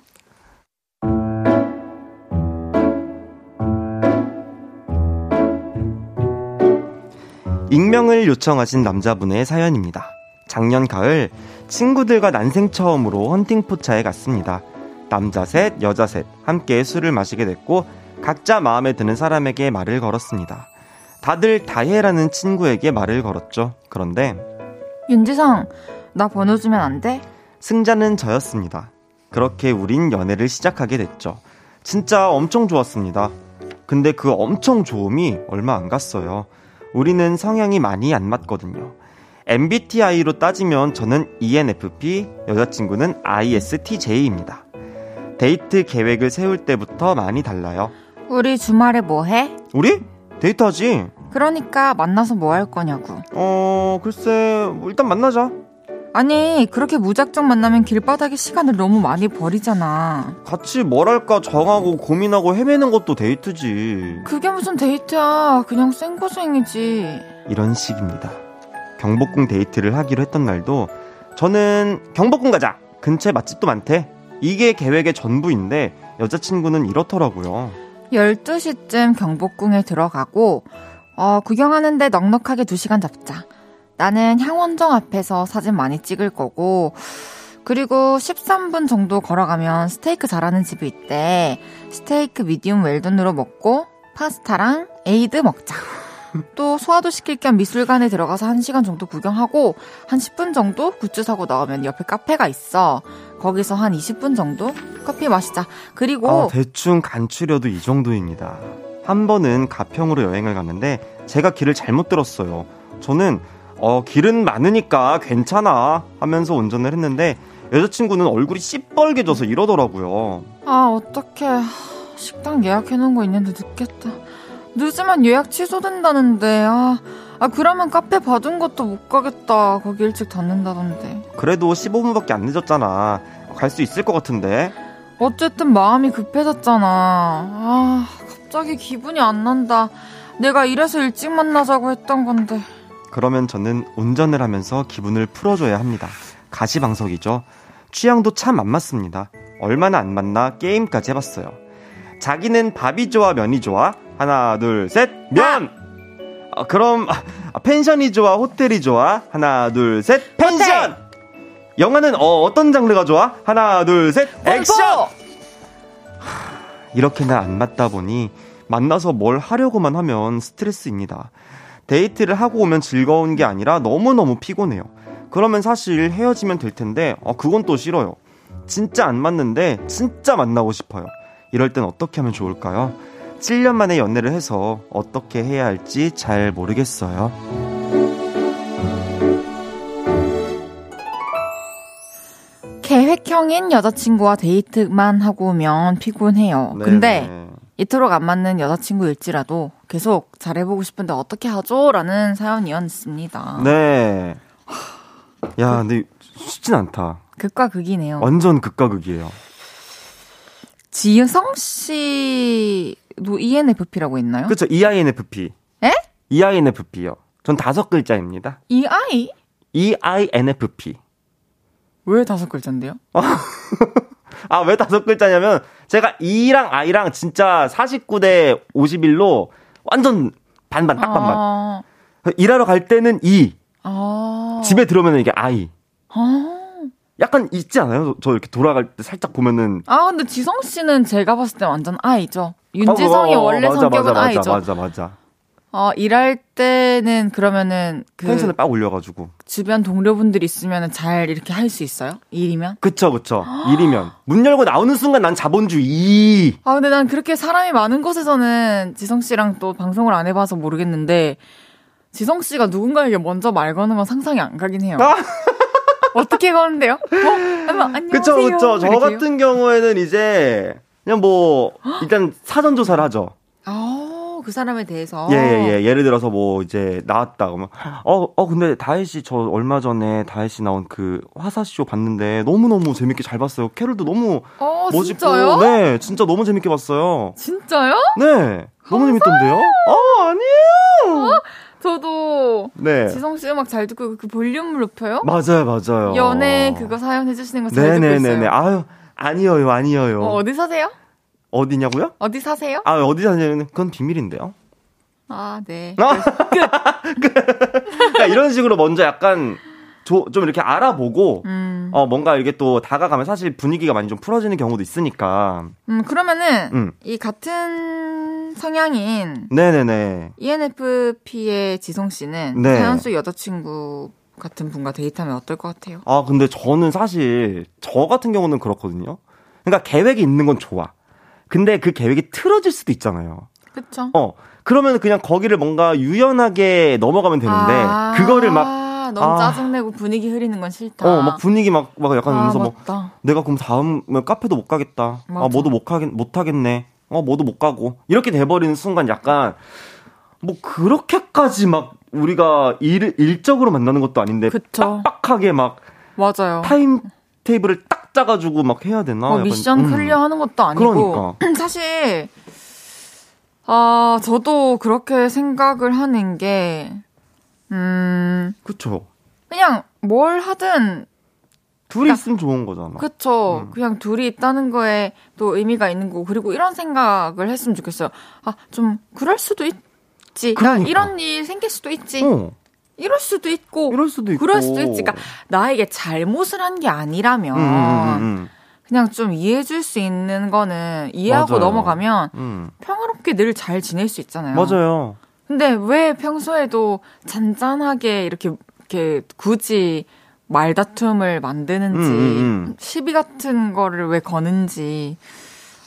익명을 요청하신 남자분의 사연입니다. 작년 가을 친구들과 난생 처음으로 헌팅 포차에 갔습니다. 남자 셋, 여자 셋 함께 술을 마시게 됐고 각자 마음에 드는 사람에게 말을 걸었습니다. 다들 다혜라는 친구에게 말을 걸었죠. 그런데 윤지성, 나 번호 주면 안 돼? 승자는 저였습니다. 그렇게 우린 연애를 시작하게 됐죠. 진짜 엄청 좋았습니다. 근데 그 엄청 좋음이 얼마 안 갔어요. 우리는 성향이 많이 안 맞거든요. MBTI로 따지면 저는 ENFP, 여자친구는 ISTJ입니다. 데이트 계획을 세울 때부터 많이 달라요. 우리 주말에 뭐 해? 우리? 데이트하지. 그러니까 만나서 뭐 할 거냐고. 어, 글쎄, 뭐 일단 만나자. 아니, 그렇게 무작정 만나면 길바닥에 시간을 너무 많이 버리잖아. 같이 뭘 할까 정하고 고민하고 헤매는 것도 데이트지. 그게 무슨 데이트야. 그냥 생고생이지. 이런 식입니다. 경복궁 데이트를 하기로 했던 날도 저는 경복궁 가자. 근처에 맛집도 많대. 이게 계획의 전부인데 여자친구는 이렇더라고요. 12시쯤 경복궁에 들어가고 어, 구경하는데 넉넉하게 2시간 잡자. 나는 향원정 앞에서 사진 많이 찍을 거고, 그리고 13분 정도 걸어가면 스테이크 잘하는 집이 있대. 스테이크 medium well done으로 먹고, 파스타랑 에이드 먹자. 또 소화도 시킬 겸 미술관에 들어가서 1시간 정도 구경하고, 한 10분 정도 굿즈 사고 나오면 옆에 카페가 있어. 거기서 한 20분 정도 커피 마시자. 그리고. 아, 대충 간추려도 이 정도입니다. 한 번은 가평으로 여행을 갔는데, 제가 길을 잘못 들었어요. 저는 어, 길은 많으니까 괜찮아 하면서 운전을 했는데 여자친구는 얼굴이 시뻘개져서 이러더라고요. 아, 어떡해. 식당 예약해 놓은 거 있는데 늦겠다. 늦으면 예약 취소된다는데, 아, 아, 그러면 카페 받은 것도 못 가겠다. 거기 일찍 닫는다던데. 그래도 15분밖에 안 늦었잖아. 갈 수 있을 것 같은데. 어쨌든 마음이 급해졌잖아. 아, 갑자기 기분이 안 난다. 내가 이래서 일찍 만나자고 했던 건데. 그러면 저는 운전을 하면서 기분을 풀어줘야 합니다. 가시방석이죠. 취향도 참 안 맞습니다. 얼마나 안 맞나 게임까지 해봤어요. 자기는 밥이 좋아, 면이 좋아? 하나, 둘, 셋, 면! 어, 그럼, 아, 펜션이 좋아, 호텔이 좋아? 하나, 둘, 셋, 펜션! 호텔! 영화는 어, 어떤 장르가 좋아? 하나, 둘, 셋, 액션! 이렇게나 안 맞다 보니 만나서 뭘 하려고만 하면 스트레스입니다. 데이트를 하고 오면 즐거운 게 아니라 너무너무 피곤해요. 그러면 사실 헤어지면 될 텐데, 어, 그건 또 싫어요. 진짜 안 맞는데, 진짜 만나고 싶어요. 이럴 땐 어떻게 하면 좋을까요? 7년 만에 연애를 해서 어떻게 해야 할지 잘 모르겠어요. 계획형인 여자친구와 데이트만 하고 오면 피곤해요. 네네. 근데 이토록 안 맞는 여자친구일지라도 계속 잘해보고 싶은데 어떻게 하죠? 라는 사연이었습니다. 네. 야, 근데 쉽진 않다. 극과 극이네요. 완전 극과 극이에요. 지유성 씨도 ENFP라고 있나요? 그렇죠. EINFP. 에? EINFP요. 전 다섯 글자입니다. EI? EINFP. 왜 다섯 글자인데요? 아, 왜 다섯 글자냐면, 제가 E랑 I랑 진짜 49대 51로 완전 반반, 딱 반반. 아... 일하러 갈 때는 E. 아... 집에 들어오면 이게 I. 아... 약간 있지 않아요? 저 이렇게 돌아갈 때 살짝 보면은. 아, 근데 지성 씨는 제가 봤을 때 완전 I죠. 윤지성이 어, 어, 어, 원래 맞아, 성격은 맞아, I죠. 맞아, 맞아, 맞아. 어, 일할 때는 그러면은 그 텐션을 빡 올려가지고 주변 동료분들 있으면은 잘 이렇게 할 수 있어요? 일이면? 그쵸, 그쵸. 일이면 문 열고 나오는 순간 난 자본주의. 아 근데 난 그렇게 사람이 많은 곳에서는 지성 씨랑 또 방송을 안 해봐서 모르겠는데 지성 씨가 누군가에게 먼저 말 거는 건 상상이 안 가긴 해요. 아! 어떻게 거는데요? 어? 안녕하세요. 그쵸, 그쵸. 저 이렇게요? 같은 경우에는 이제, 그냥 뭐, 일단 사전 조사를 하죠. 아, 그 사람에 대해서. 예, 예, 예. 예를 들어서 뭐, 이제, 나왔다. 그러면, 어, 어, 근데 다혜 씨, 저 얼마 전에 다혜 씨 나온 그 화사쇼 봤는데, 너무너무 재밌게 잘 봤어요. 캐롤도 너무 어, 멋있고. 진짜요? 네, 진짜 너무 재밌게 봤어요. 진짜요? 네. 너무 재밌던데요? 어, 아니에요! 저도 네. 지성 씨 음악 잘 듣고 그 볼륨을 높여요? 맞아요, 맞아요. 연애 그거 사연 해 주시는 거 잘 듣고 네네네네. 있어요. 아유, 아니에요, 아니에요. 어, 어디 사세요? 어디냐고요? 어디 사세요? 아, 어디 사냐면, 그건 비밀인데요. 아, 네. 그러니까 이런 식으로 먼저 약간, 조, 좀 이렇게 알아보고, 음, 어, 뭔가 이렇게 또 다가가면 사실 분위기가 많이 좀 풀어지는 경우도 있으니까. 음, 그러면은 음. 이 같은 성향인 네네네. ENFP의 지성 씨는 네. 속 여자친구 같은 분과 데이트하면 어떨 것 같아요? 아, 근데 저는 사실, 저 같은 경우는 그렇거든요. 그러니까 계획이 있는 건 좋아. 근데 그 계획이 틀어질 수도 있잖아요. 그쵸? 어, 그러면 그냥 거기를 뭔가 유연하게 넘어가면 되는데, 아, 그거를 막, 너무 아. 짜증내고 분위기 흐리는 건 싫다. 어, 막 분위기 막, 막 약간 아, 뭐, 맞다. 내가 그럼 다음 뭐 카페도 못 가겠다. 맞아. 아, 뭐도 못 가겠, 못 하겠네. 어, 뭐도 못 가고. 이렇게 돼버리는 순간 약간, 뭐, 그렇게까지 막, 우리가 일, 일적으로 만나는 것도 아닌데, 그쵸. 빡빡하게 막, 맞아요. 타임 테이블을 딱 짜가지고 막 해야 되나? 어, 약간, 미션 음. clear 하는 것도 아니고. 그러니까. 사실, 아, 저도 그렇게 생각을 하는 게, 음, 그쵸. 그냥 뭘 하든, 둘이 그러니까 있으면 좋은 거잖아. 그쵸. 음. 그냥 둘이 있다는 거에 또 의미가 있는 거고, 그리고 이런 생각을 했으면 좋겠어요. 아, 좀, 그럴 수도 있지. 나 그러니까. 이런 일 생길 수도 있지. 어, 이럴 수도 있고, 이럴 수도 있고. 그럴 수도 있지. 그러니까 나에게 잘못을 한 게 아니라면, 음, 음, 음, 그냥 좀 이해해줄 수 있는 거는 이해하고 맞아요. 넘어가면 음. 평화롭게 늘 잘 지낼 수 있잖아요. 음. 맞아요. 근데 왜 평소에도 잔잔하게 이렇게 이렇게 굳이 말다툼을 만드는지 음, 음, 음. 시비 같은 거를 왜 거는지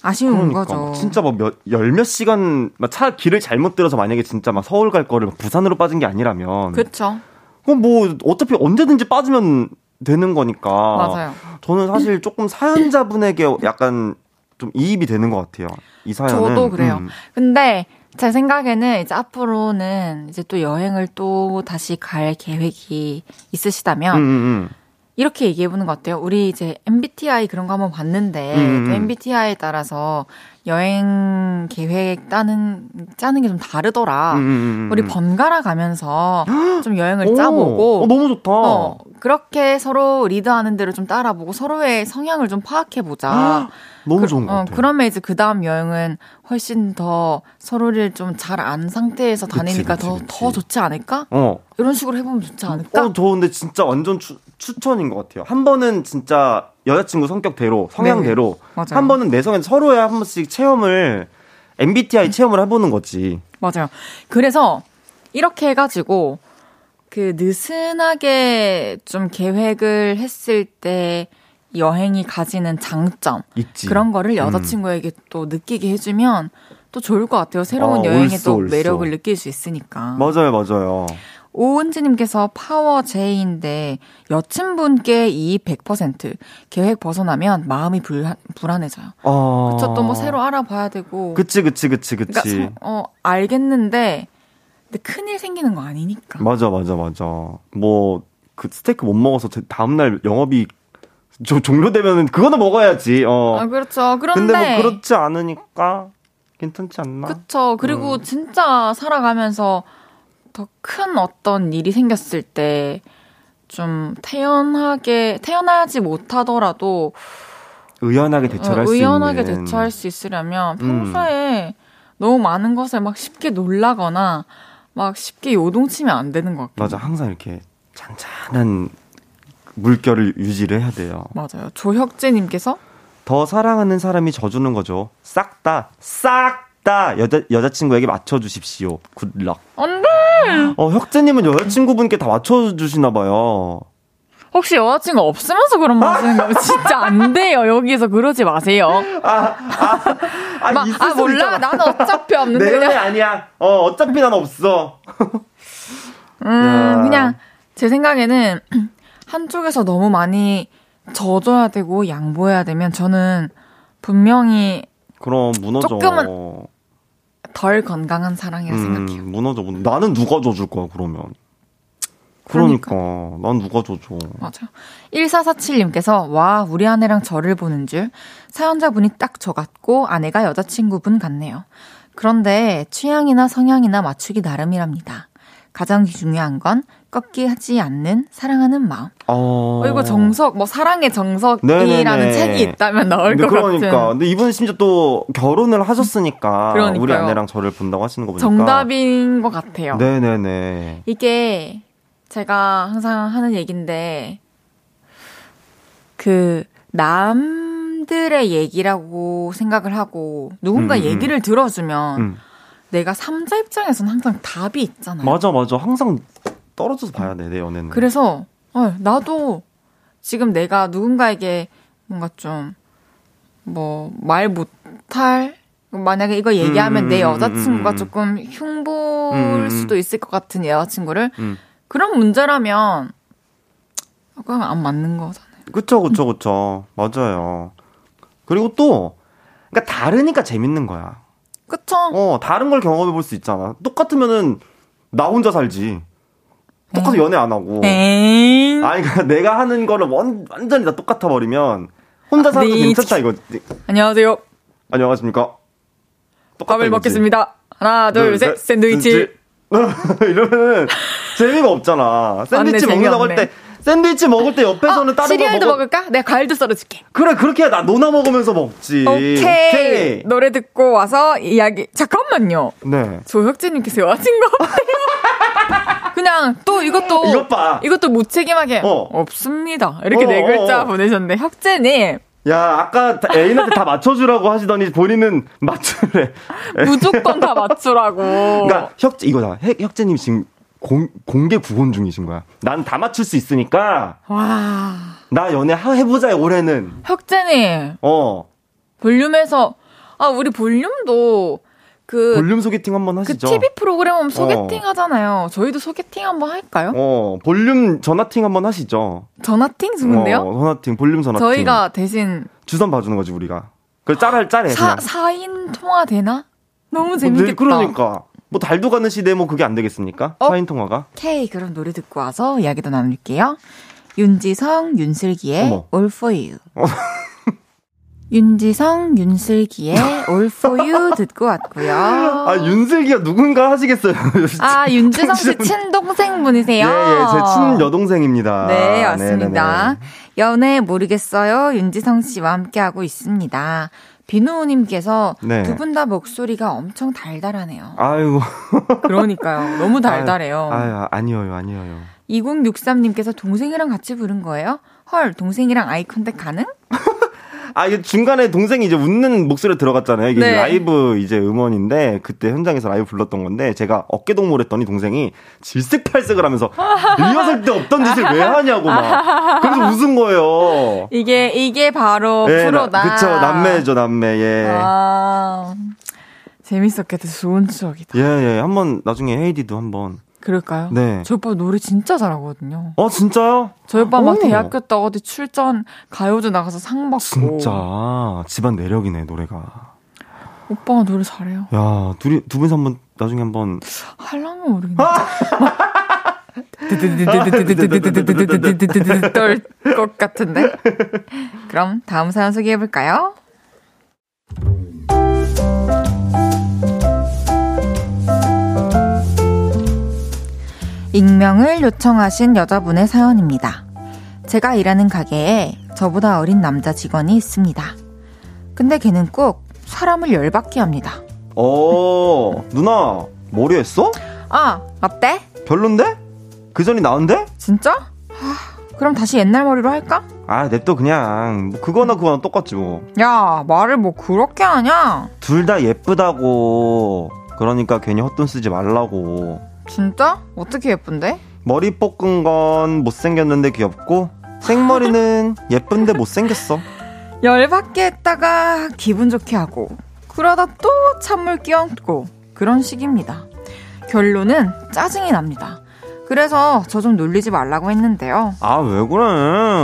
아쉬운 그러니까 거죠. 막 진짜 막몇열 몇 시간 막차 길을 잘못 들어서 만약에 진짜 막 서울 갈 거를 막 부산으로 빠진 게 아니라면 그렇죠. 그럼 뭐 어차피 언제든지 빠지면 되는 거니까. 맞아요. 저는 사실 조금 사연자분에게 약간 좀 이입이 되는 것 같아요. 이 사연은. 저도 그래요. 음. 근데 제 생각에는 이제 앞으로는 이제 또 여행을 또 다시 갈 계획이 있으시다면 음, 음, 이렇게 얘기해 보는 거 어때요? 우리 이제 MBTI 그런 거 한번 봤는데, 음, 그 음. MBTI에 따라서 여행 계획 따는, 짜는 게 좀 다르더라. 음, 음, 음, 우리 음. 번갈아 가면서 좀 여행을 오, 짜보고, 어, 너무 좋다. 어, 그렇게 서로 리드하는 대로 좀 따라보고 서로의 성향을 좀 파악해 보자. 너무 그, 좋은 것 어, 같아요. 그러면 이제 그 다음 여행은 훨씬 더 서로를 좀 잘 안 상태에서 다니니까 그치, 더, 그치. 더 좋지 않을까? 어. 이런 식으로 해보면 좋지 않을까? 어, 저 근데 진짜 완전 추, 추천인 것 같아요. 한 번은 진짜 여자친구 성격대로, 성향대로, 네, 맞아요. 한 번은 내 성향 서로의 한 번씩 체험을, MBTI 체험을 해보는 거지. 맞아요. 그래서 이렇게 해가지고 그 느슨하게 좀 계획을 했을 때 여행이 가지는 장점 있지. 그런 거를 음. 여자친구에게 또 느끼게 해주면 또 좋을 것 같아요. 새로운 아, 여행에 또. 매력을 느낄 수 있으니까. 맞아요, 맞아요. 오은지님께서 파워 J인데 여친분께 이입 100% 계획 벗어나면 마음이 불안, 불안해져요. 아. 그쵸 또 뭐 새로 알아봐야 되고. 그치, 그치, 그치, 그치. 그러니까 서- 어 알겠는데 근데 큰일 생기는 거 아니니까. 맞아, 맞아, 맞아. 뭐, 그 스테이크 못 먹어서 제- 다음 날 영업이 조, 종료되면은 그거는 먹어야지, 어. 아 그렇죠. 그런데 근데 뭐 그렇지 않으니까 괜찮지 않나? 그쵸. 그리고 음. 진짜 살아가면서 더 큰 어떤 일이 생겼을 때 좀 태연하게 태연하지 못하더라도 의연하게 대처할 어, 수 의연하게 있는. 대처할 수 있으려면 음. 평소에 너무 많은 것에 막 쉽게 놀라거나 막 쉽게 요동치면 안 되는 것 같아요. 맞아, 항상 이렇게 잔잔한 물결을 유지를 해야 돼요. 맞아요. 조혁재님께서 더 사랑하는 사람이 져주는 거죠. 싹 다, 싹 다 여자 여자친구에게 맞춰 주십시오. 굿럭. 안돼. 어, 혁재님은 여자친구분께 다 맞춰 주시나 봐요. 혹시 여자친구 없으면서 그런 말 하시는 거 진짜 안 돼요. 여기서 그러지 마세요. 아, 막, 있을 아 수도 몰라. 있잖아. 나는 어차피 없는데 내 그냥 연애 아니야. 어, 어차피 난 없어. 음, 야. 그냥 제 생각에는 한쪽에서 너무 많이 져줘야 되고 양보해야 되면 저는 분명히 그럼 무너져. 조금은 덜 건강한 사랑이라 음, 생각해요. 무너져. 나는 누가 져줄 거야, 그러면. 그러니까. 그러니까. 난 누가 져줘. 맞아. 1447님께서, 와, 우리 아내랑 저를 보는 줄. 사연자분이 딱 저 같고, 아내가 여자친구분 같네요. 그런데 취향이나 성향이나 맞추기 나름이랍니다. 가장 중요한 건 꺾기 하지 않는 사랑하는 마음. 어... 어 이거 정석, 뭐 사랑의 정석이라는 네네네. 책이 있다면 나올 것 그러니까. 같은. 근데 이분 심지어 또 결혼을 하셨으니까 그러니까요. 우리 아내랑 저를 본다고 하시는 거 보니까 정답인 것 같아요. 네네네. 이게 제가 항상 하는 얘기인데 그 남들의 얘기라고 생각을 하고 누군가 음, 음, 음. 얘기를 들어주면. 음. 내가 삼자 입장에서는 항상 답이 있잖아요. 맞아, 맞아. 항상 떨어져서 봐야 돼, 내 연애는. 그래서, 어, 나도 지금 내가 누군가에게 뭔가 좀, 뭐, 말 못할, 만약에 이거 얘기하면 음, 내 음, 음, 여자친구가 음, 음, 조금 흉볼 수도 있을 것 같은 여자친구를, 그런 문제라면, 그건 안 맞는 거잖아요. 그쵸, 그쵸, 그쵸. 맞아요. 그리고 또, 그러니까 다르니까 재밌는 거야. 그쵸? 어, 다른 걸 경험해 볼 수 있잖아. 똑같으면은 나 혼자 살지. 똑같이 연애 안 하고. 에잉. 아니, 그러니까 내가 하는 거를 완, 완전히 다 똑같아 버리면 혼자 아, 살아도 네. 괜찮다 이거. 안녕하세요. 안녕하십니까. 밥을 먹겠습니다. 하나, 둘, 둘 셋, 샌드위치. 이러면은 재미가 없잖아. 샌드위치 먹는다고 할 때 샌드위치 먹을 때 옆에서는 아, 다른 시리얼도 먹어... 먹을 까? 내가 과일도 썰어줄게. 그래 그렇게 나 노나 먹으면서 먹지. 오케이. 오케이. 노래 듣고 와서 이야기. 잠깐만요. 네. 조혁진님께서 여자친구 없대요. 그냥 또 이것도 이것 봐. 이것도 무책임하게 어. 없습니다. 이렇게 어, 네 글자 어, 어. 보내셨는데 혁재님. 야, 아까 애인한테 다 맞춰주라고 하시더니 본인은 맞추래. 무조건 다 맞추라고. 그러니까 혁재 이거다. 혁재님 지금 공, 공개 구혼 중이신 거야. 난 다 맞출 수 있으니까. 와. 나 연애 해보자, 올해는. 혁재님. 어. 볼륨에서, 아, 우리 볼륨도 그. 볼륨 소개팅 한번 그 하시죠. 그 TV 프로그램 소개팅 어. 하잖아요. 저희도 소개팅 한번 할까요? 어, 볼륨 전화팅 한번 하시죠. 전화팅? 좋은데요? 어, 전화팅, 볼륨 전화팅. 저희가 대신. 주선 봐주는 거지, 우리가. 그 짤할 짤해. 사, 4인 통화 되나? 너무 재밌겠다. 네, 그러니까. 뭐 달도 가는 시대 뭐 그게 안 되겠습니까? 어? 사인 통화가. 오케이 그럼 노래 듣고 와서 이야기도 나눌게요. 윤지성, 윤슬기의 어머. All For You. 어. 윤지성, 윤슬기의 All For You 듣고 왔고요. 아, 윤슬기가 누군가 하시겠어요. 아, 윤지성 씨 친동생 분이세요? 예, 예, 제 친여동생입니다. 네, 맞습니다. 네네네. 연애 모르겠어요. 윤지성 씨와 함께하고 있습니다. 비누님께서 네. 두분 다 목소리가 엄청 달달하네요. 아유. 그러니까요. 너무 달달해요. 아유, 아니에요, 아니에요. 2063님께서 동생이랑 같이 부른 거예요? 헐, 동생이랑 eye contact 가능? 아, 이게 중간에 동생이 이제 웃는 목소리 들어갔잖아요. 이게 네. 라이브 이제 음원인데 그때 현장에서 라이브 불렀던 건데 제가 어깨 동무했더니 동생이 질색팔색을 하면서 리허설 때 없던 짓을 왜 하냐고 막. 그래서 웃은 거예요. 이게 이게 바로 네, 프로다. 나, 그쵸, 남매죠, 남매. 예. 아, 재밌었겠다. 좋은 추억이다. 예, 예. 한번 나중에 헤이디도 한번 그럴까요? 네. 저희 오빠 노래 진짜 잘하거든요. 어, 진짜요? 저희 오빠 막 대학교 때 어디 출전 가요제 나가서 상 받고. 진짜 집안 내력이네 노래가. 오빠가 노래 잘해요. 야, 둘이 두 분이서 한번 나중에 한번 할랑은 모르겠네. 떨것 같은데. 그럼 다음 사연 소개해 볼까요? 익명을 요청하신 여자분의 사연입니다. 제가 일하는 가게에 저보다 어린 남자 직원이 있습니다. 근데 걔는 꼭 사람을 열받게 합니다. 어, 누나, 머리 했어? 아, 어때? 별론데? 그 전이 나은데? 진짜? 하, 그럼 다시 옛날 머리로 할까? 아, 냅둬 그냥. 뭐 그거나 그거나 똑같지 뭐. 야, 말을 뭐 그렇게 하냐? 둘 다 예쁘다고. 그러니까 괜히 헛돈 쓰지 말라고. 진짜? 어떻게 예쁜데? 머리 볶은 건 못생겼는데 귀엽고 생머리는 예쁜데 못생겼어. 열받게 했다가 기분 좋게 하고 그러다 또 찬물 끼얹고 그런 식입니다. 결론은 짜증이 납니다. 그래서 저 좀 놀리지 말라고 했는데요. 아, 왜 그래?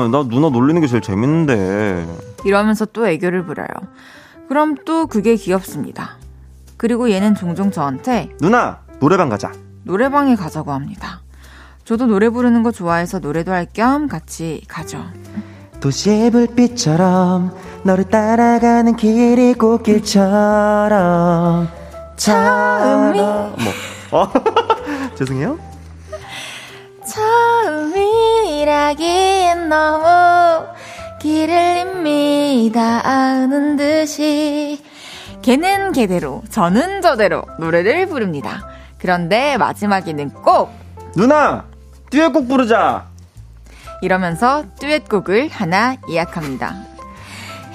나 누나 놀리는 게 제일 재밌는데. 이러면서 또 애교를 부려요. 그럼 또 그게 귀엽습니다. 그리고 얘는 종종 저한테 누나, 노래방 가자. 노래방에 가자고 합니다. 저도 노래 부르는 거 좋아해서 노래도 할 겸 같이 가죠. 도시의 불빛처럼 너를 따라가는 길이 꽃길처럼 처음이 뭐 어? 죄송해요. 처음이라기엔 너무 길을 이미 다 아는 듯이 걔는 걔대로 저는 저대로 노래를 부릅니다. 그런데 마지막에는 꼭 누나 듀엣곡 부르자. 이러면서 듀엣곡을 하나 예약합니다.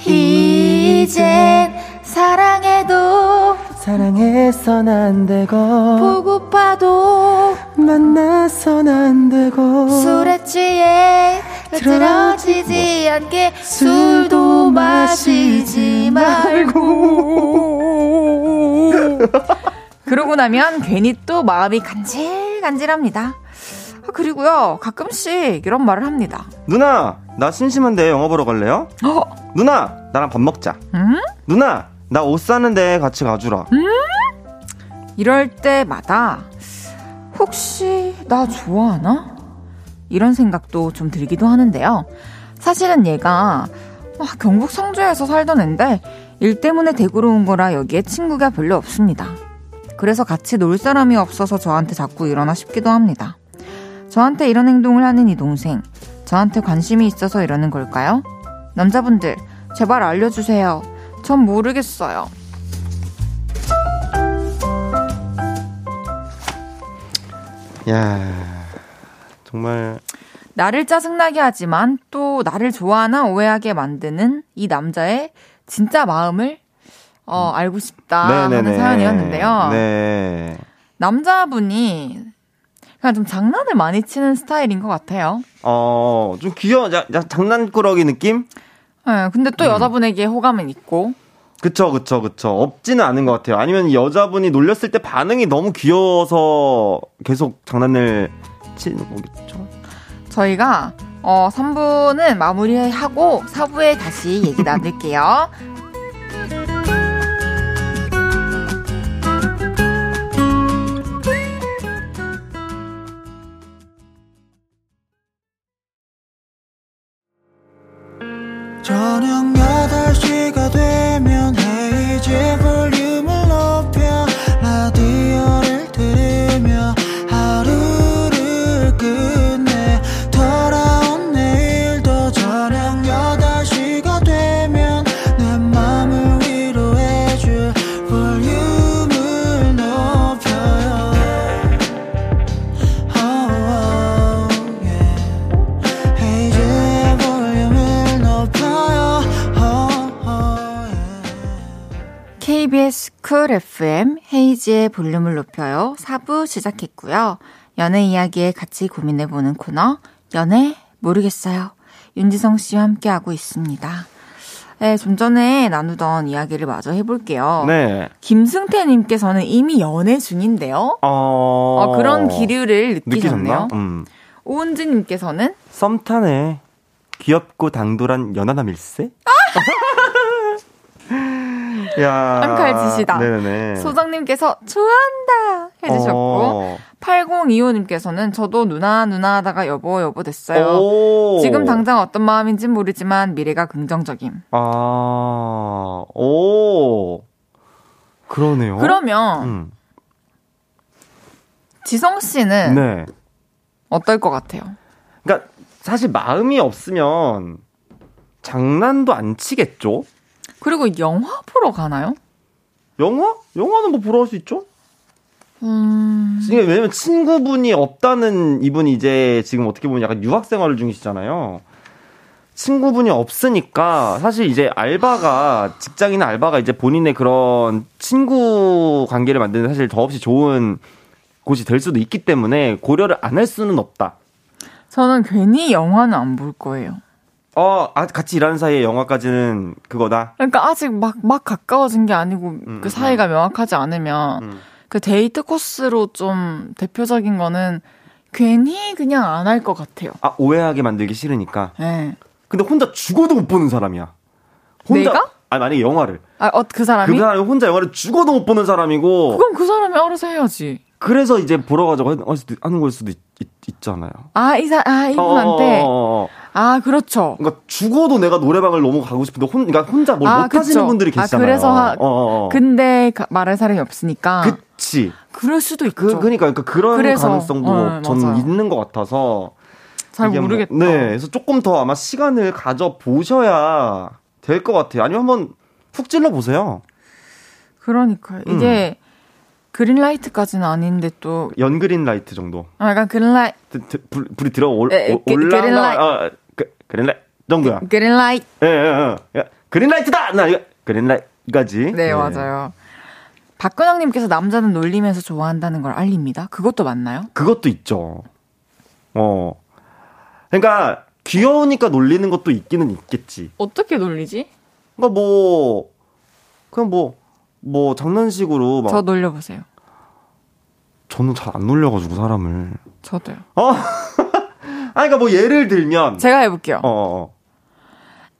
이젠 사랑해도 사랑해선 안 되고 보고파도 만나선 안 되고 술에 취해 흐트러지지 않게 술도 마시지 말고 그러고 나면 괜히 또 마음이 간질간질합니다. 아, 그리고요 가끔씩 이런 말을 합니다. 누나 나 심심한데 영화 보러 갈래요? 어? 누나 나랑 밥 먹자. 음? 누나 나 옷 사는데 같이 가주라. 이럴 때마다 혹시 나 좋아하나? 이런 생각도 좀 들기도 하는데요. 사실은 얘가 아, 경북 성주에서 살던 앤데 일 때문에 대구로 온 거라 여기에 친구가 별로 없습니다. 그래서 같이 놀 사람이 없어서 저한테 자꾸 일어나 싶기도 합니다. 저한테 이런 행동을 하는 이 동생, 저한테 관심이 있어서 이러는 걸까요? 남자분들, 제발 알려주세요. 전 모르겠어요. 야 정말 나를 짜증나게 하지만 또 나를 좋아하나 오해하게 만드는 이 남자의 진짜 마음을 어, 알고 싶다 하는 사연이었는데요. 네. 남자분이 그냥 좀 장난을 많이 치는 스타일인 것 같아요. 어, 좀 귀여워. 야, 야, 장난꾸러기 느낌? 네, 근데 또 음. 여자분에게 호감은 있고 그쵸, 그쵸, 그쵸. 없지는 않은 것 같아요. 아니면 여자분이 놀렸을 때 반응이 너무 귀여워서 계속 장난을 치는 거겠죠? 저희가 어, 3부는 마무리하고 4부에 다시 얘기 나눌게요. 8시가 되 KBS 쿨 FM 헤이지의 볼륨을 높여요. 4부 시작했고요. 연애 이야기에 같이 고민해보는 코너, 연애 모르겠어요. 윤지성 씨와 함께하고 있습니다. 네, 좀 전에 나누던 이야기를 마저 해볼게요. 네. 김승태님께서는 이미 연애 중인데요. 어. 어, 그런 기류를 느끼셨네요. 음. 오은지님께서는 썸 타네. 귀엽고 당돌한 연하남 일세? 야. 깜칼지시다. 네네. 소정님께서 좋아한다 해주셨고 어. 8025님께서는 저도 누나 누나 하다가 여보 여보 됐어요. 오. 지금 당장 어떤 마음인진 모르지만 미래가 긍정적임. 아, 오. 그러네요. 그러면 음. 지성 씨는 네. 어떨 것 같아요? 그러니까 사실 마음이 없으면 장난도 안 치겠죠? 그리고 영화 보러 가나요? 영화? 영화는 뭐 보러 갈 수 있죠? 음, 왜냐면 친구분이 없다는 이분이 이제 지금 어떻게 보면 약간 유학 생활을 중이시잖아요. 친구분이 없으니까 사실 이제 알바가 직장이나 알바가 이제 본인의 그런 친구 관계를 만드는 사실 더없이 좋은 곳이 될 수도 있기 때문에 고려를 안 할 수는 없다. 저는 괜히 영화는 안 볼 거예요. 어, 아, 같이 일하는 사이에 영화까지는 그거다. 그러니까 아직 막, 막 가까워진 게 아니고 음, 그 사이가 명확하지 않으면 음. 그 데이트 코스로 좀 대표적인 거는 괜히 그냥 안 할 것 같아요. 아, 오해하게 만들기 싫으니까. 예. 근데 혼자 죽어도 못 보는 사람이야. 혼자, 내가? 아니, 만약에 영화를. 아, 어, 그 사람이? 그 사람이 혼자 영화를 죽어도 못 보는 사람이고. 그건 그 사람이 알아서 해야지. 그래서 이제 보러 가자고 하- 하는 걸 수도 있, 잖아요 아, 이 사, 아, 이분한테. 아, 그렇죠. 그러니까 죽어도 내가 노래방을 너무 가고 싶은데 혼, 그러니까 혼자 뭘 아, 못하시는. 분들이 아, 계시잖아요. 그래서 하- 어, 어, 어. 근데 가- 말할 사람이 없으니까. 그치. 그, 럴 수도 있죠. 그, 그러니까, 그러니까 그런 그래서, 가능성도 어, 저는 맞아요. 있는 것 같아서. 잘 이게 뭐- 모르겠다. 네. 그래서 조금 더 아마 시간을 가져 보셔야 될 것 같아요. 아니면 한번 푹 찔러 보세요. 그러니까요. 음. 이게 green light까지는 아닌데 또. 연green light 정도. 아, 약간 green li, 불, 불이 들어 올, 에, 올- 그- 올라가. green li- 아, 그, green light 정도야. green light. 예, 예, 예. 야, green light다! 나 이거, green light까지. 네, 맞아요. 박근영님께서 남자는 놀리면서 좋아한다는 걸 알립니다. 그것도 맞나요? 그것도 있죠. 어. 그러니까, 귀여우니까 놀리는 것도 있기는 있겠지. 어떻게 놀리지? 그러니까 뭐, 그냥 뭐, 뭐, 장난식으로 막. 저 놀려보세요. 저는 잘 안 놀려가지고, 사람을. 저도요. 어? 아니, 그러니까 뭐, 예를 들면. 제가 해볼게요. 어, 어.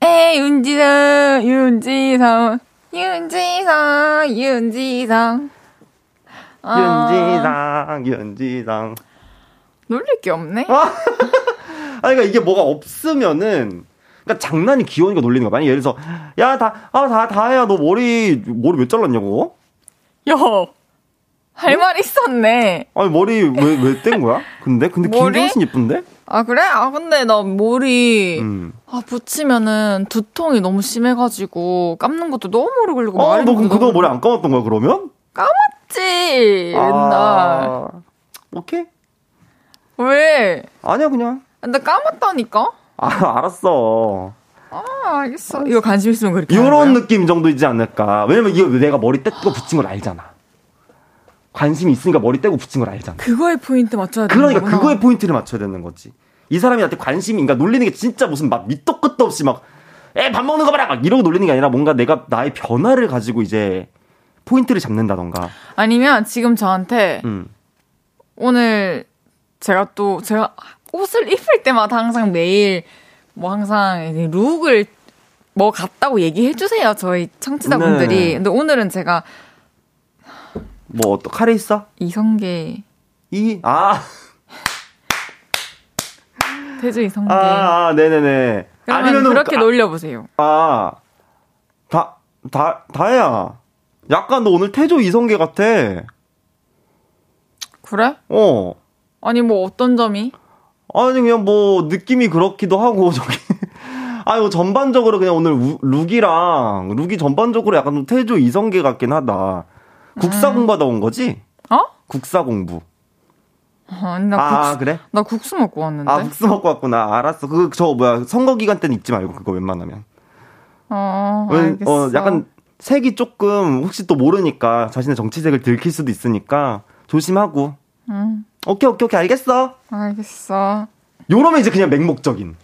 에이, 윤지성, 윤지성, 윤지성, 윤지성. 아, 윤지상, 윤지상. 놀릴 게 없네? 아, 그러니까 이게 뭐가 없으면은, 그러니까 장난이 귀여우니까 놀리는 거야. 만약 예를 들어서, 야, 다, 아, 다, 다혜야, 너 머리, 머리 왜 잘랐냐고? 야, 할말 있었네. 아니, 머리 왜, 왜 뗀 거야? 근데? 근데 머리? 김경신 예쁜데? 아, 그래? 아, 근데 나 머리, 음. 아, 붙이면은 두통이 너무 심해가지고, 감는 것도 너무 오래 걸리고, 어, 마르는 너 그럼 너무 머리 안 감았던 거야, 그러면? 감았지, 옛날. 아, 오케이. 왜? 아니야, 그냥. 나 까맣다니까? 아, 알았어. 아, 알겠어. 이거 관심 있으면 그렇게. 이런? 느낌 정도이지 않을까. 왜냐면 이거 내가 머리 떼고 붙인 걸 알잖아. 관심이 있으니까 머리 떼고 붙인 걸 알잖아. 그거에 포인트 맞춰야 되는 그러니까 거구나. 그거에 포인트를 맞춰야 되는 거지. 이 사람이 나한테 관심이, 그러니까 놀리는 게 진짜 무슨 막 밑도 끝도 없이 막, 에, 밥 먹는 거 봐라! 막 이러고 놀리는 게 아니라 뭔가 내가 나의 변화를 가지고 이제 포인트를 잡는다던가. 아니면 지금 저한테 음. 오늘 제가 또 제가 옷을 입을 때마다 항상 매일 뭐 항상 룩을 뭐 같다고 얘기해 주세요 저희 청취자분들이 네. 근데 오늘은 제가 뭐, 또 카레 있어? 이성계 이, 아, 태주 이성계 아, 아, 네네네. 그러면 아니면은 그렇게 아, 놀려보세요 아, 다, 다, 다혜야. 약간 너 오늘 태조 이성계 같아. 그래? 어. 아니 뭐 어떤 점이? 아니, 그냥 뭐, 느낌이 그렇기도 하고, 저기. 아니, 뭐, 전반적으로 그냥 오늘 우- 룩이랑, 룩이 전반적으로 약간 좀 태조 이성계 같긴 하다. 국사 공부하다 온 거지? 어? 국사 공부. 아니 나 아, 국수 그래? 나 국수 먹고 왔는데 아, 국수 먹고 왔구나. 알았어. 그, 저, 뭐야, 선거 기간 때는 잊지 말고, 그거 웬만하면. 어 왜- 알겠어 어, 약간 색이 조금 혹시 또 모르니까 자신의 정치색을 들킬 수도 있으니까 조심하고. 응 오케이, 오케이, 오케이, 알겠어. 알겠어 요러면 이제 그냥 맹목적인.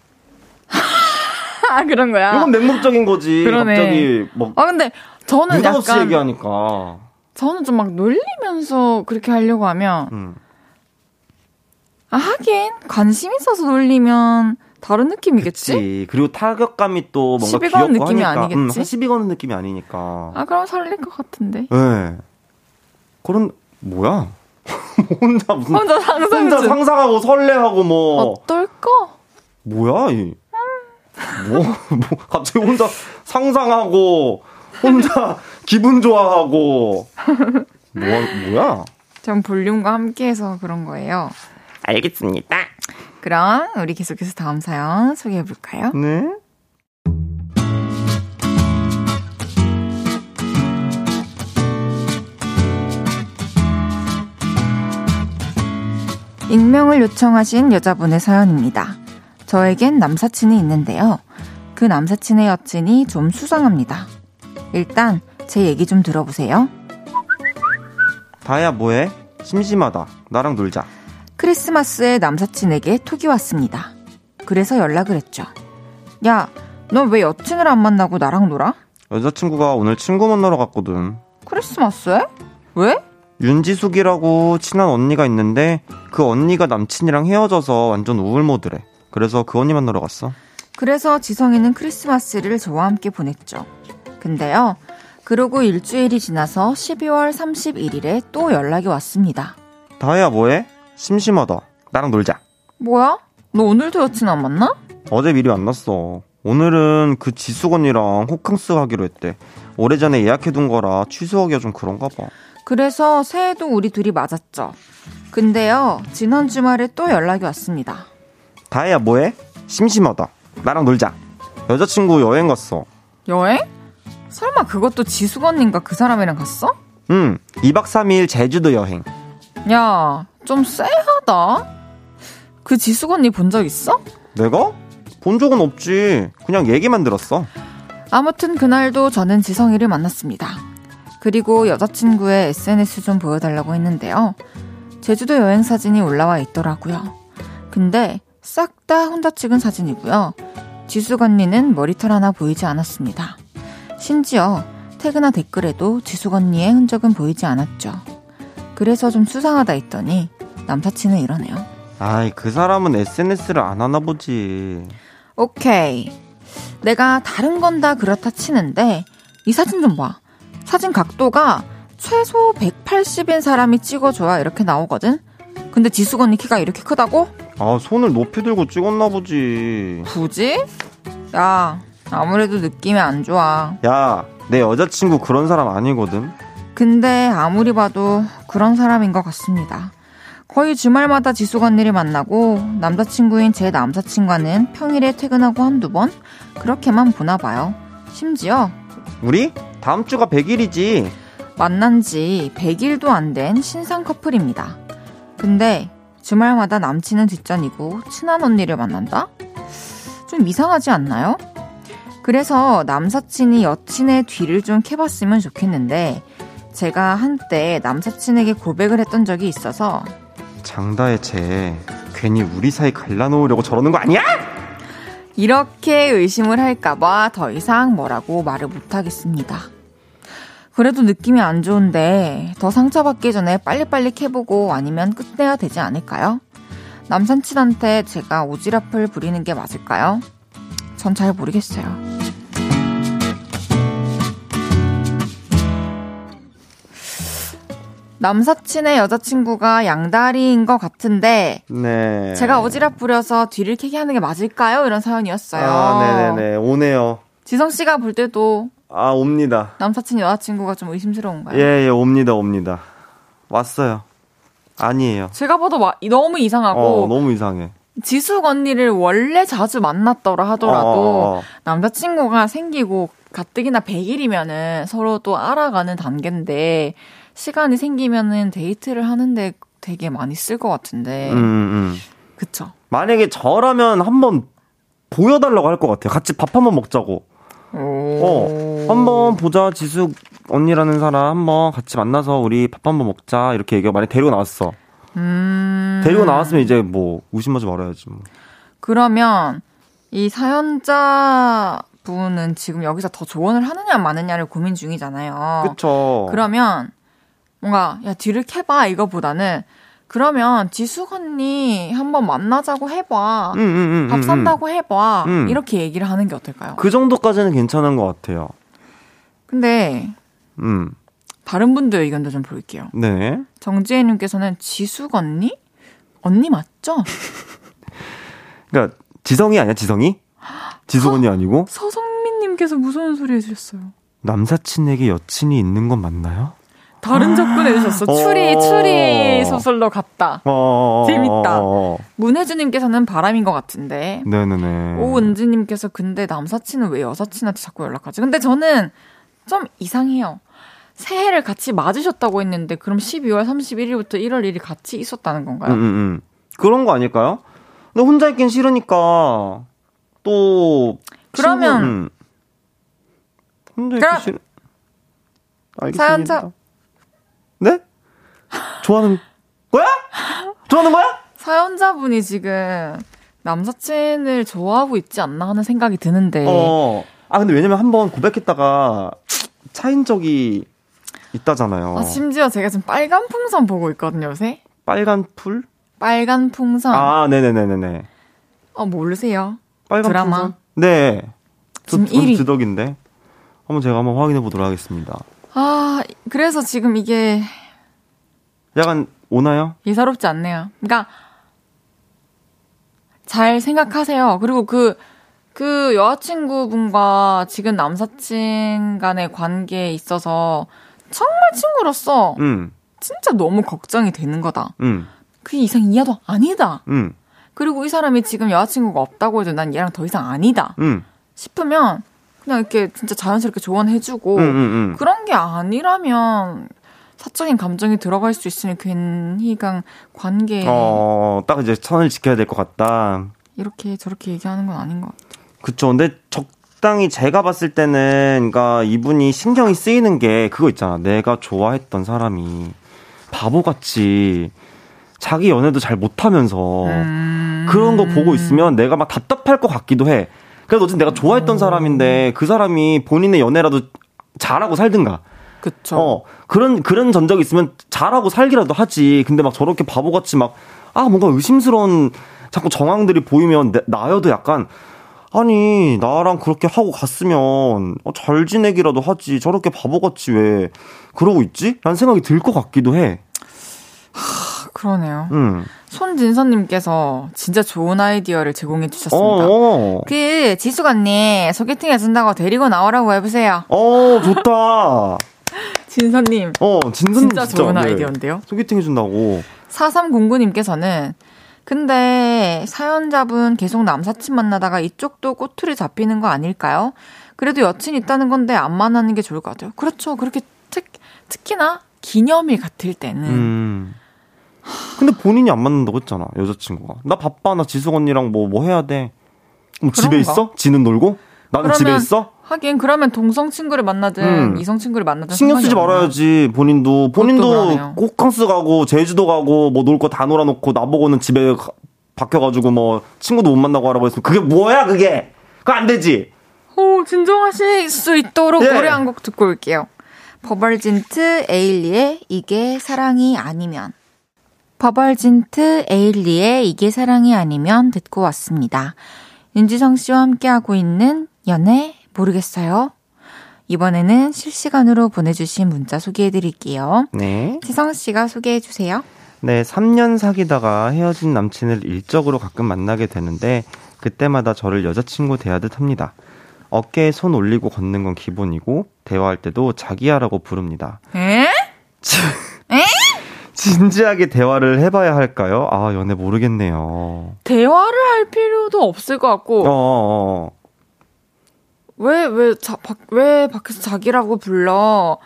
아 그런 거야 이건 맹목적인 거지. 그러네. 갑자기 뭐 아 근데 저는 약간 얘기하니까. 저는 좀 막 놀리면서 그렇게 하려고 하면 음. 아 하긴 관심 있어서 놀리면 다른 느낌이겠지? 그치. 그리고 타격감이 또 뭔가 시비 거는 귀엽고 느낌이 하니까. 아니겠지? 음, 시비 거는 느낌이 아니니까. 아 그럼 살릴 것 같은데. 네. 그런 뭐야? 혼자 무슨 혼자 상상 혼자 중. 상상하고 설레하고 뭐 어떨까? 뭐야 이 뭐, 뭐 갑자기 혼자 상상하고 혼자 기분 좋아하고 뭐 뭐야? 전 볼륨과 함께해서 그런 거예요. 알겠습니다. 그럼 우리 계속해서 다음 사연 소개해 볼까요? 네. 익명을 요청하신 여자분의 사연입니다. 저에겐 남사친이 있는데요. 그 남사친의 여친이 좀 수상합니다. 일단 제 얘기 좀 들어보세요. 다야 뭐해? 심심하다. 나랑 놀자. 크리스마스에 남사친에게 톡이 왔습니다. 그래서 연락을 했죠. 야, 너왜 여친을 안 만나고 나랑 놀아? 여자친구가 오늘 친구 만나러 갔거든. 크리스마스에? 왜? 윤지숙이라고 친한 언니가 있는데 그 언니가 남친이랑 헤어져서 완전 우울모드래. 그래서 그 언니 만나러 갔어. 그래서 지성이는 크리스마스를 저와 함께 보냈죠. 근데요, 그러고 일주일이 지나서 12월 31일에 또 연락이 왔습니다. 다혜야 뭐해? 심심하다. 나랑 놀자. 뭐야? 너 오늘도 여친 안 만나? 어제 미리 만났어. 오늘은 그 지숙 언니랑 호캉스 하기로 했대. 오래전에 예약해둔 거라 취소하기가 좀 그런가 봐. 그래서 새해도 우리 둘이 맞았죠. 근데요, 지난 주말에 또 연락이 왔습니다. 다혜야 뭐해? 심심하다. 나랑 놀자. 여자친구 여행 갔어. 여행? 설마 그것도 지숙 언니인가 그 사람이랑 갔어? 응. 2박 3일 제주도 여행. 야, 좀 쎄하다. 그 지숙 언니 본 적 있어? 내가? 본 적은 없지. 그냥 얘기만 들었어. 아무튼 그날도 저는 지성이를 만났습니다. 그리고 여자친구의 SNS 좀 보여달라고 했는데요. 제주도 여행 사진이 올라와 있더라고요. 근데 싹 다 혼자 찍은 사진이고요. 지숙 언니는 머리털 하나 보이지 않았습니다. 심지어 태그나 댓글에도 지숙 언니의 흔적은 보이지 않았죠. 그래서 좀 수상하다 했더니 남사친은 이러네요. 아이, 그 사람은 SNS를 안 하나 보지. 오케이. 내가 다른 건 다 그렇다 치는데 이 사진 좀 봐. 사진 각도가 최소 180인 사람이 찍어줘야 이렇게 나오거든. 근데 지숙 언니 키가 이렇게 크다고? 아, 손을 높이 들고 찍었나 보지. 굳이? 야, 아무래도 느낌이 안 좋아. 야, 내 여자친구 그런 사람 아니거든. 근데 아무리 봐도 그런 사람인 것 같습니다. 거의 주말마다 지숙 언니를 만나고 남자친구인 제 남사친과는 평일에 퇴근하고 한두 번 그렇게만 보나 봐요. 심지어 우리? 다음 주가 100일이지. 만난 지 100일도 안 된 신상 커플입니다. 근데 주말마다 남친은 뒷전이고 친한 언니를 만난다? 좀 이상하지 않나요? 그래서 남사친이 여친의 뒤를 좀 캐봤으면 좋겠는데 제가 한때 남사친에게 고백을 했던 적이 있어서 장다혜 쟤 괜히 우리 사이 갈라놓으려고 저러는 거 아니야? 이렇게 의심을 할까봐 더 이상 뭐라고 말을 못하겠습니다. 그래도 느낌이 안 좋은데 더 상처받기 전에 빨리빨리 캐보고 아니면 끝내야 되지 않을까요? 남사친한테 제가 오지랖을 부리는 게 맞을까요? 전 잘 모르겠어요. 남사친의 여자친구가 양다리인 것 같은데 네. 제가 오지랖 부려서 뒤를 캐게 하는 게 맞을까요? 이런 사연이었어요. 아, 네네네. 오네요. 지성 씨가 볼 때도 아, 옵니다. 남사친 여자친구가 좀 의심스러운가요? 예, 예, 옵니다, 옵니다. 왔어요. 아니에요. 제가 봐도 마- 너무 이상하고 어, 너무 이상해. 지숙 언니를 원래 자주 만났더라 하더라도 어, 어. 남자친구가 생기고 가뜩이나 100일이면은 서로 또 알아가는 단계인데 시간이 생기면은 데이트를 하는데 되게 많이 쓸 것 같은데 음, 음. 그쵸? 만약에 저라면 한번 보여달라고 할 것 같아요. 같이 밥 한번 먹자고. 어, 오. 한번 보자, 지숙 언니라는 사람 한번 같이 만나서 우리 밥 한번 먹자. 이렇게 얘기가 만약 데리고 나왔어. 음. 데리고 나왔으면 이제 뭐, 의심하지 말아야지. 뭐. 그러면 이 사연자 분은 지금 여기서 더 조언을 하느냐 마느냐를 고민 중이잖아요. 그쵸. 그러면 뭔가 야 뒤를 캐봐 이거보다는 그러면 지숙 언니 한번 만나자고 해봐. 음, 음, 음, 밥 음, 산다고 해봐. 음. 이렇게 얘기를 하는 게 어떨까요? 그 정도까지는 괜찮은 것 같아요. 근데 음, 다른 분들 의견도 좀 볼게요. 네. 정지혜님께서는 지숙 언니? 언니 맞죠? 그러니까 지성이 아니야, 지성이? 지숙 언니 아니고? 서성민님께서 무서운 소리 해주셨어요. 남사친에게 여친이 있는 건 맞나요? 다른 접근 해 주셨어. 추리, 어. 추리 소설로 갔다. 어, 재밌다. 어, 어. 문혜주님께서는 바람인 것 같은데. 네네네. 오은지님께서 근데 남사친은 왜 여사친한테 자꾸 연락하지? 근데 저는 좀 이상해요. 새해를 같이 맞으셨다고 했는데 그럼 12월 31일부터 1월 1일 같이 있었다는 건가요? 음, 음, 음. 그런 거 아닐까요? 근데 혼자 있긴 싫으니까 또 그러면- 친구, 음. 혼자 그럼- 싫. 사연자- 네? 좋아하는 거야? 좋아하는 거야? 사연자분이 지금 남사친을 좋아하고 있지 않나 하는 생각이 드는데 어. 아 근데 왜냐면 한 번 고백했다가 차인 적이 있다잖아요. 아, 심지어 제가 지금 빨간 풍선 보고 있거든요, 요새. 빨간 풀? 빨간 풍선. 아, 네네네네네. 어, 모르세요? 빨간 드라마? 풍선? 네. 저, 지금 저 1위. 주덕인데. 한번 제가 한번 확인해 보도록 하겠습니다. 아, 그래서 지금 이게 약간 오나요? 예사롭지 않네요. 그러니까 잘 생각하세요. 그리고 그, 그 여자친구분과 지금 남사친 간의 관계에 있어서 정말 친구로서 응, 진짜 너무 걱정이 되는 거다. 응, 그 이상 이하도 아니다. 응, 그리고 이 사람이 지금 여자친구가 없다고 해도 난 얘랑 더 이상 아니다. 응, 싶으면 그냥 이렇게 진짜 자연스럽게 조언해주고 응, 응, 응. 그런 게 아니라면 사적인 감정이 들어갈 수 있으니 괜히 그냥 관계에 어, 딱 이제 선을 지켜야 될 것 같다. 이렇게 저렇게 얘기하는 건 아닌 것 같아요. 그쵸. 근데 적 당히 제가 봤을 때는, 그니까 이분이 신경이 쓰이는 게 그거 있잖아. 내가 좋아했던 사람이 바보같이 자기 연애도 잘 못하면서 음. 그런 거 보고 있으면 내가 막 답답할 것 같기도 해. 그래도 어쨌든 내가 좋아했던 사람인데 그 사람이 본인의 연애라도 잘하고 살든가. 그쵸. 어, 그런, 그런 전적이 있으면 잘하고 살기라도 하지. 근데 막 저렇게 바보같이 막, 아, 뭔가 의심스러운 자꾸 정황들이 보이면 내- 나여도 약간, 아니, 나랑 그렇게 하고 갔으면, 어, 잘 지내기라도 하지. 저렇게 바보같이 왜, 그러고 있지? 라는 생각이 들 것 같기도 해. 그러네요. 응. 손진선님께서 진짜 좋은 아이디어를 제공해 어, 주셨습니다. 어. 그 지숙 언니 소개팅 해준다고 데리고 나오라고 해보세요. 어, 좋다. 진선님 어, 진선 진짜 좋은 네. 아이디어인데요. 소개팅 해준다고. 4309님께서는 근데 사연자분 계속 남사친 만나다가 이쪽도 꼬투리 잡히는 거 아닐까요? 그래도 여친 있다는 건데 안 만나는 게 좋을 것 같아요. 그렇죠. 그렇게 특, 특히나 기념일 같을 때는 음. 근데 본인이 안 맞는다고 했잖아, 여자친구가. 나 바빠, 나 지숙 언니랑 뭐, 뭐 해야 돼. 그럼 집에 그런가? 있어? 지는 놀고? 나는 집에 있어? 하긴 그러면 동성 친구를 만나든 음. 이성 친구를 만나든 신경 쓰지? 말아야지, 본인도. 본인도. 호캉스 가고, 제주도 가고, 뭐 놀 거 다 놀아놓고, 나보고는 집에 가- 박혀가지고, 뭐, 친구도 못 만나고 하라고 했으면, 그게 뭐야, 그게! 그거 안 되지! 오, 진정하실 수 있도록 예. 노래 한 곡 듣고 올게요. 버벌진트 에일리의 이게 사랑이 아니면. 버벌진트 에일리의 이게 사랑이 아니면 듣고 왔습니다. 윤지성 씨와 함께하고 있는 연애 모르겠어요. 이번에는 실시간으로 보내주신 문자 소개해 드릴게요. 네. 지성 씨가 소개해 주세요. 네, 3년 사귀다가 헤어진 남친을 일적으로 가끔 만나게 되는데 그때마다 저를 여자친구 대하듯 합니다. 어깨에 손 올리고 걷는 건 기본이고 대화할 때도 자기야라고 부릅니다. 에? 진지하게 대화를 해봐야 할까요? 아, 연애 모르겠네요. 대화를 할 필요도 없을 것 같고, 어, 어, 어. 왜, 왜, 자, 밖, 왜 밖에서 자기라고 불러?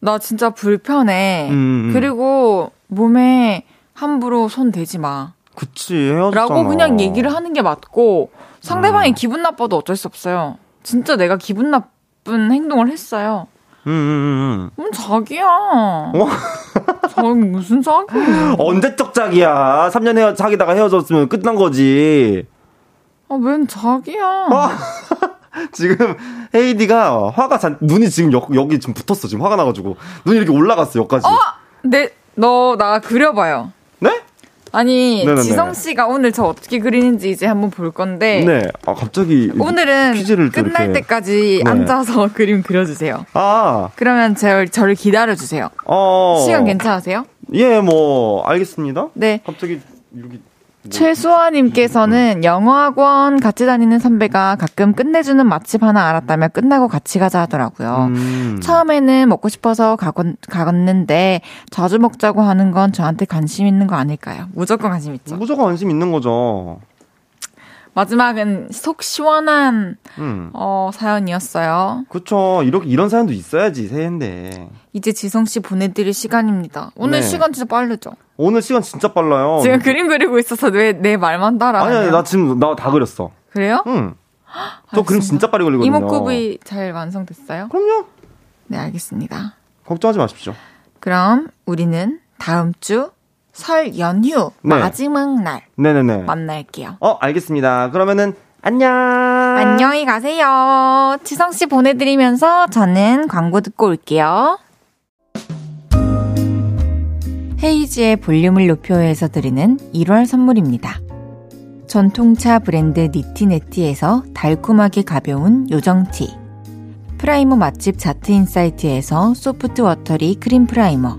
나 진짜 불편해. 음, 음. 그리고 몸에 함부로 손 대지 마. 그치, 헤어졌잖아. 라고 그냥 얘기를 하는 게 맞고, 상대방이 음. 기분 나빠도 어쩔 수 없어요. 진짜 내가 기분 나쁜 행동을 했어요. 음, 음, 음, 그럼 자기야. 자기 무슨 자기? 음. 언제적 짝이야. 3년 헤어, 사귀다가 헤어졌으면 끝난 거지. 아, 웬 자기야. 아, 지금 헤이디가 화가 잔, 눈이 지금 여, 여기 지금 붙었어. 지금 화가 나가지고. 눈이 이렇게 올라갔어, 여기까지. 네, 너, 나 그려봐요. 네? 아니, 네네네. 지성 씨가 오늘 저 어떻게 그리는지 이제 한번 볼 건데. 네. 아, 갑자기. 오늘은 퀴즈를 또 끝날 이렇게. 때까지 네. 앉아서 그림 그려주세요. 아, 그러면 저, 저를 기다려 주세요. 어. 시간 괜찮으세요? 예, 뭐, 알겠습니다. 네. 갑자기, 여기. 뭐- 최수아님께서는 영어학원 같이 다니는 선배가 가끔 끝내주는 맛집 하나 알았다면 끝나고 같이 가자 하더라고요. 음. 처음에는 먹고 싶어서 가건, 가갔는데 자주 먹자고 하는 건 저한테 관심 있는 거 아닐까요? 무조건 관심 있죠. 무조건 관심 있는 거죠. 마지막은 속 시원한 음. 어, 사연이었어요. 그쵸. 이렇게, 이런 사연도 있어야지, 새해인데. 이제 지성 씨 보내드릴 시간입니다. 오늘 네. 시간 진짜 빠르죠? 오늘 시간 진짜 빨라요. 지금 그림 그리고 있어서 왜내 말만 따라? 아니, 아니, 나 지금, 나 다 그렸어. 그래요? 응. 저 그림. 진짜 빨리 걸리거든요. 이목구비 잘 완성됐어요? 그럼요. 네, 알겠습니다. 걱정하지 마십시오. 그럼 우리는 다음 주 설 연휴 네. 마지막 날 네네네. 만날게요. 어, 알겠습니다. 그러면은, 안녕. 안녕히 가세요. 지성 씨 보내드리면서 저는 광고 듣고 올게요. 헤이즈의 볼륨을 높여서 드리는 1월 선물입니다. 전통차 브랜드 니티네티에서 달콤하게 가벼운 요정티. 프라이머 맛집 자트인사이트에서 soft watery cream primer.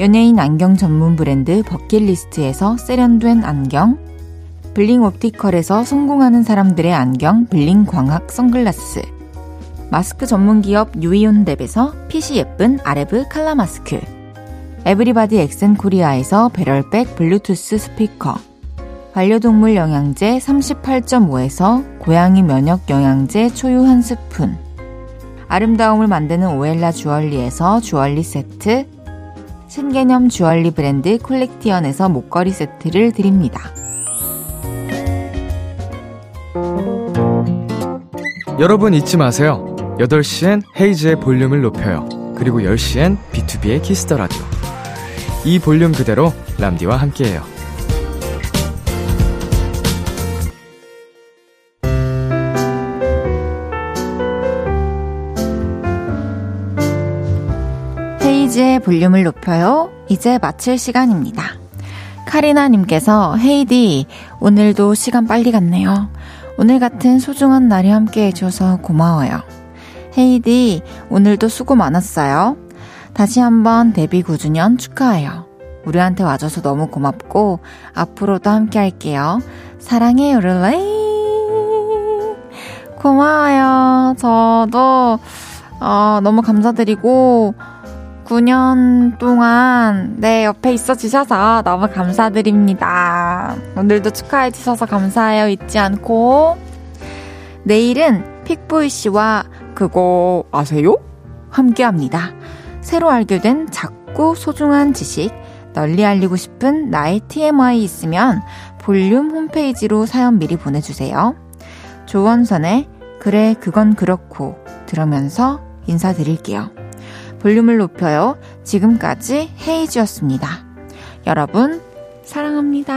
연예인 안경 전문 브랜드 버킷리스트에서 세련된 안경. 블링 옵티컬에서 성공하는 사람들의 안경 블링 광학 선글라스. 마스크 전문 기업 유이온랩에서 핏이 예쁜 아레브 칼라 마스크. 에브리바디 엑센 코리아에서 배럴백 블루투스 스피커. 반려동물 영양제 38.5에서 고양이 면역 영양제 초유 한 스푼. 아름다움을 만드는 오엘라 주얼리에서 주얼리 세트. 신개념 주얼리 브랜드 콜렉티언에서 목걸이 세트를 드립니다. 여러분 잊지 마세요. 8시엔 헤이즈의 볼륨을 높여요. 그리고 10시엔 비투비의 키스 더 라디오. 이 볼륨 그대로 람디와 함께해요. 헤이즈의 볼륨을 높여요. 이제 마칠 시간입니다. 카리나님께서 헤이디 오늘도 시간 빨리 갔네요. 오늘 같은 소중한 날이 함께 해줘서 고마워요. 헤이디 오늘도 수고 많았어요. 다시 한번 데뷔 9주년 축하해요. 우리한테 와줘서 너무 고맙고 앞으로도 함께 할게요. 사랑해요, 룰레이. 고마워요. 저도 어, 너무 감사드리고 9년 동안 내 옆에 있어 주셔서 너무 감사드립니다. 오늘도 축하해 주셔서 감사해요. 잊지 않고 내일은 픽보이 씨와 그거 아세요? 함께 합니다. 새로 알게 된 작고 소중한 지식 널리 알리고 싶은 나의 TMI 있으면 볼륨 홈페이지로 사연 미리 보내주세요. 조원선의 그래 그건 그렇고 들으면서 인사드릴게요. 볼륨을 높여요. 지금까지 헤이즈였습니다. 여러분 사랑합니다.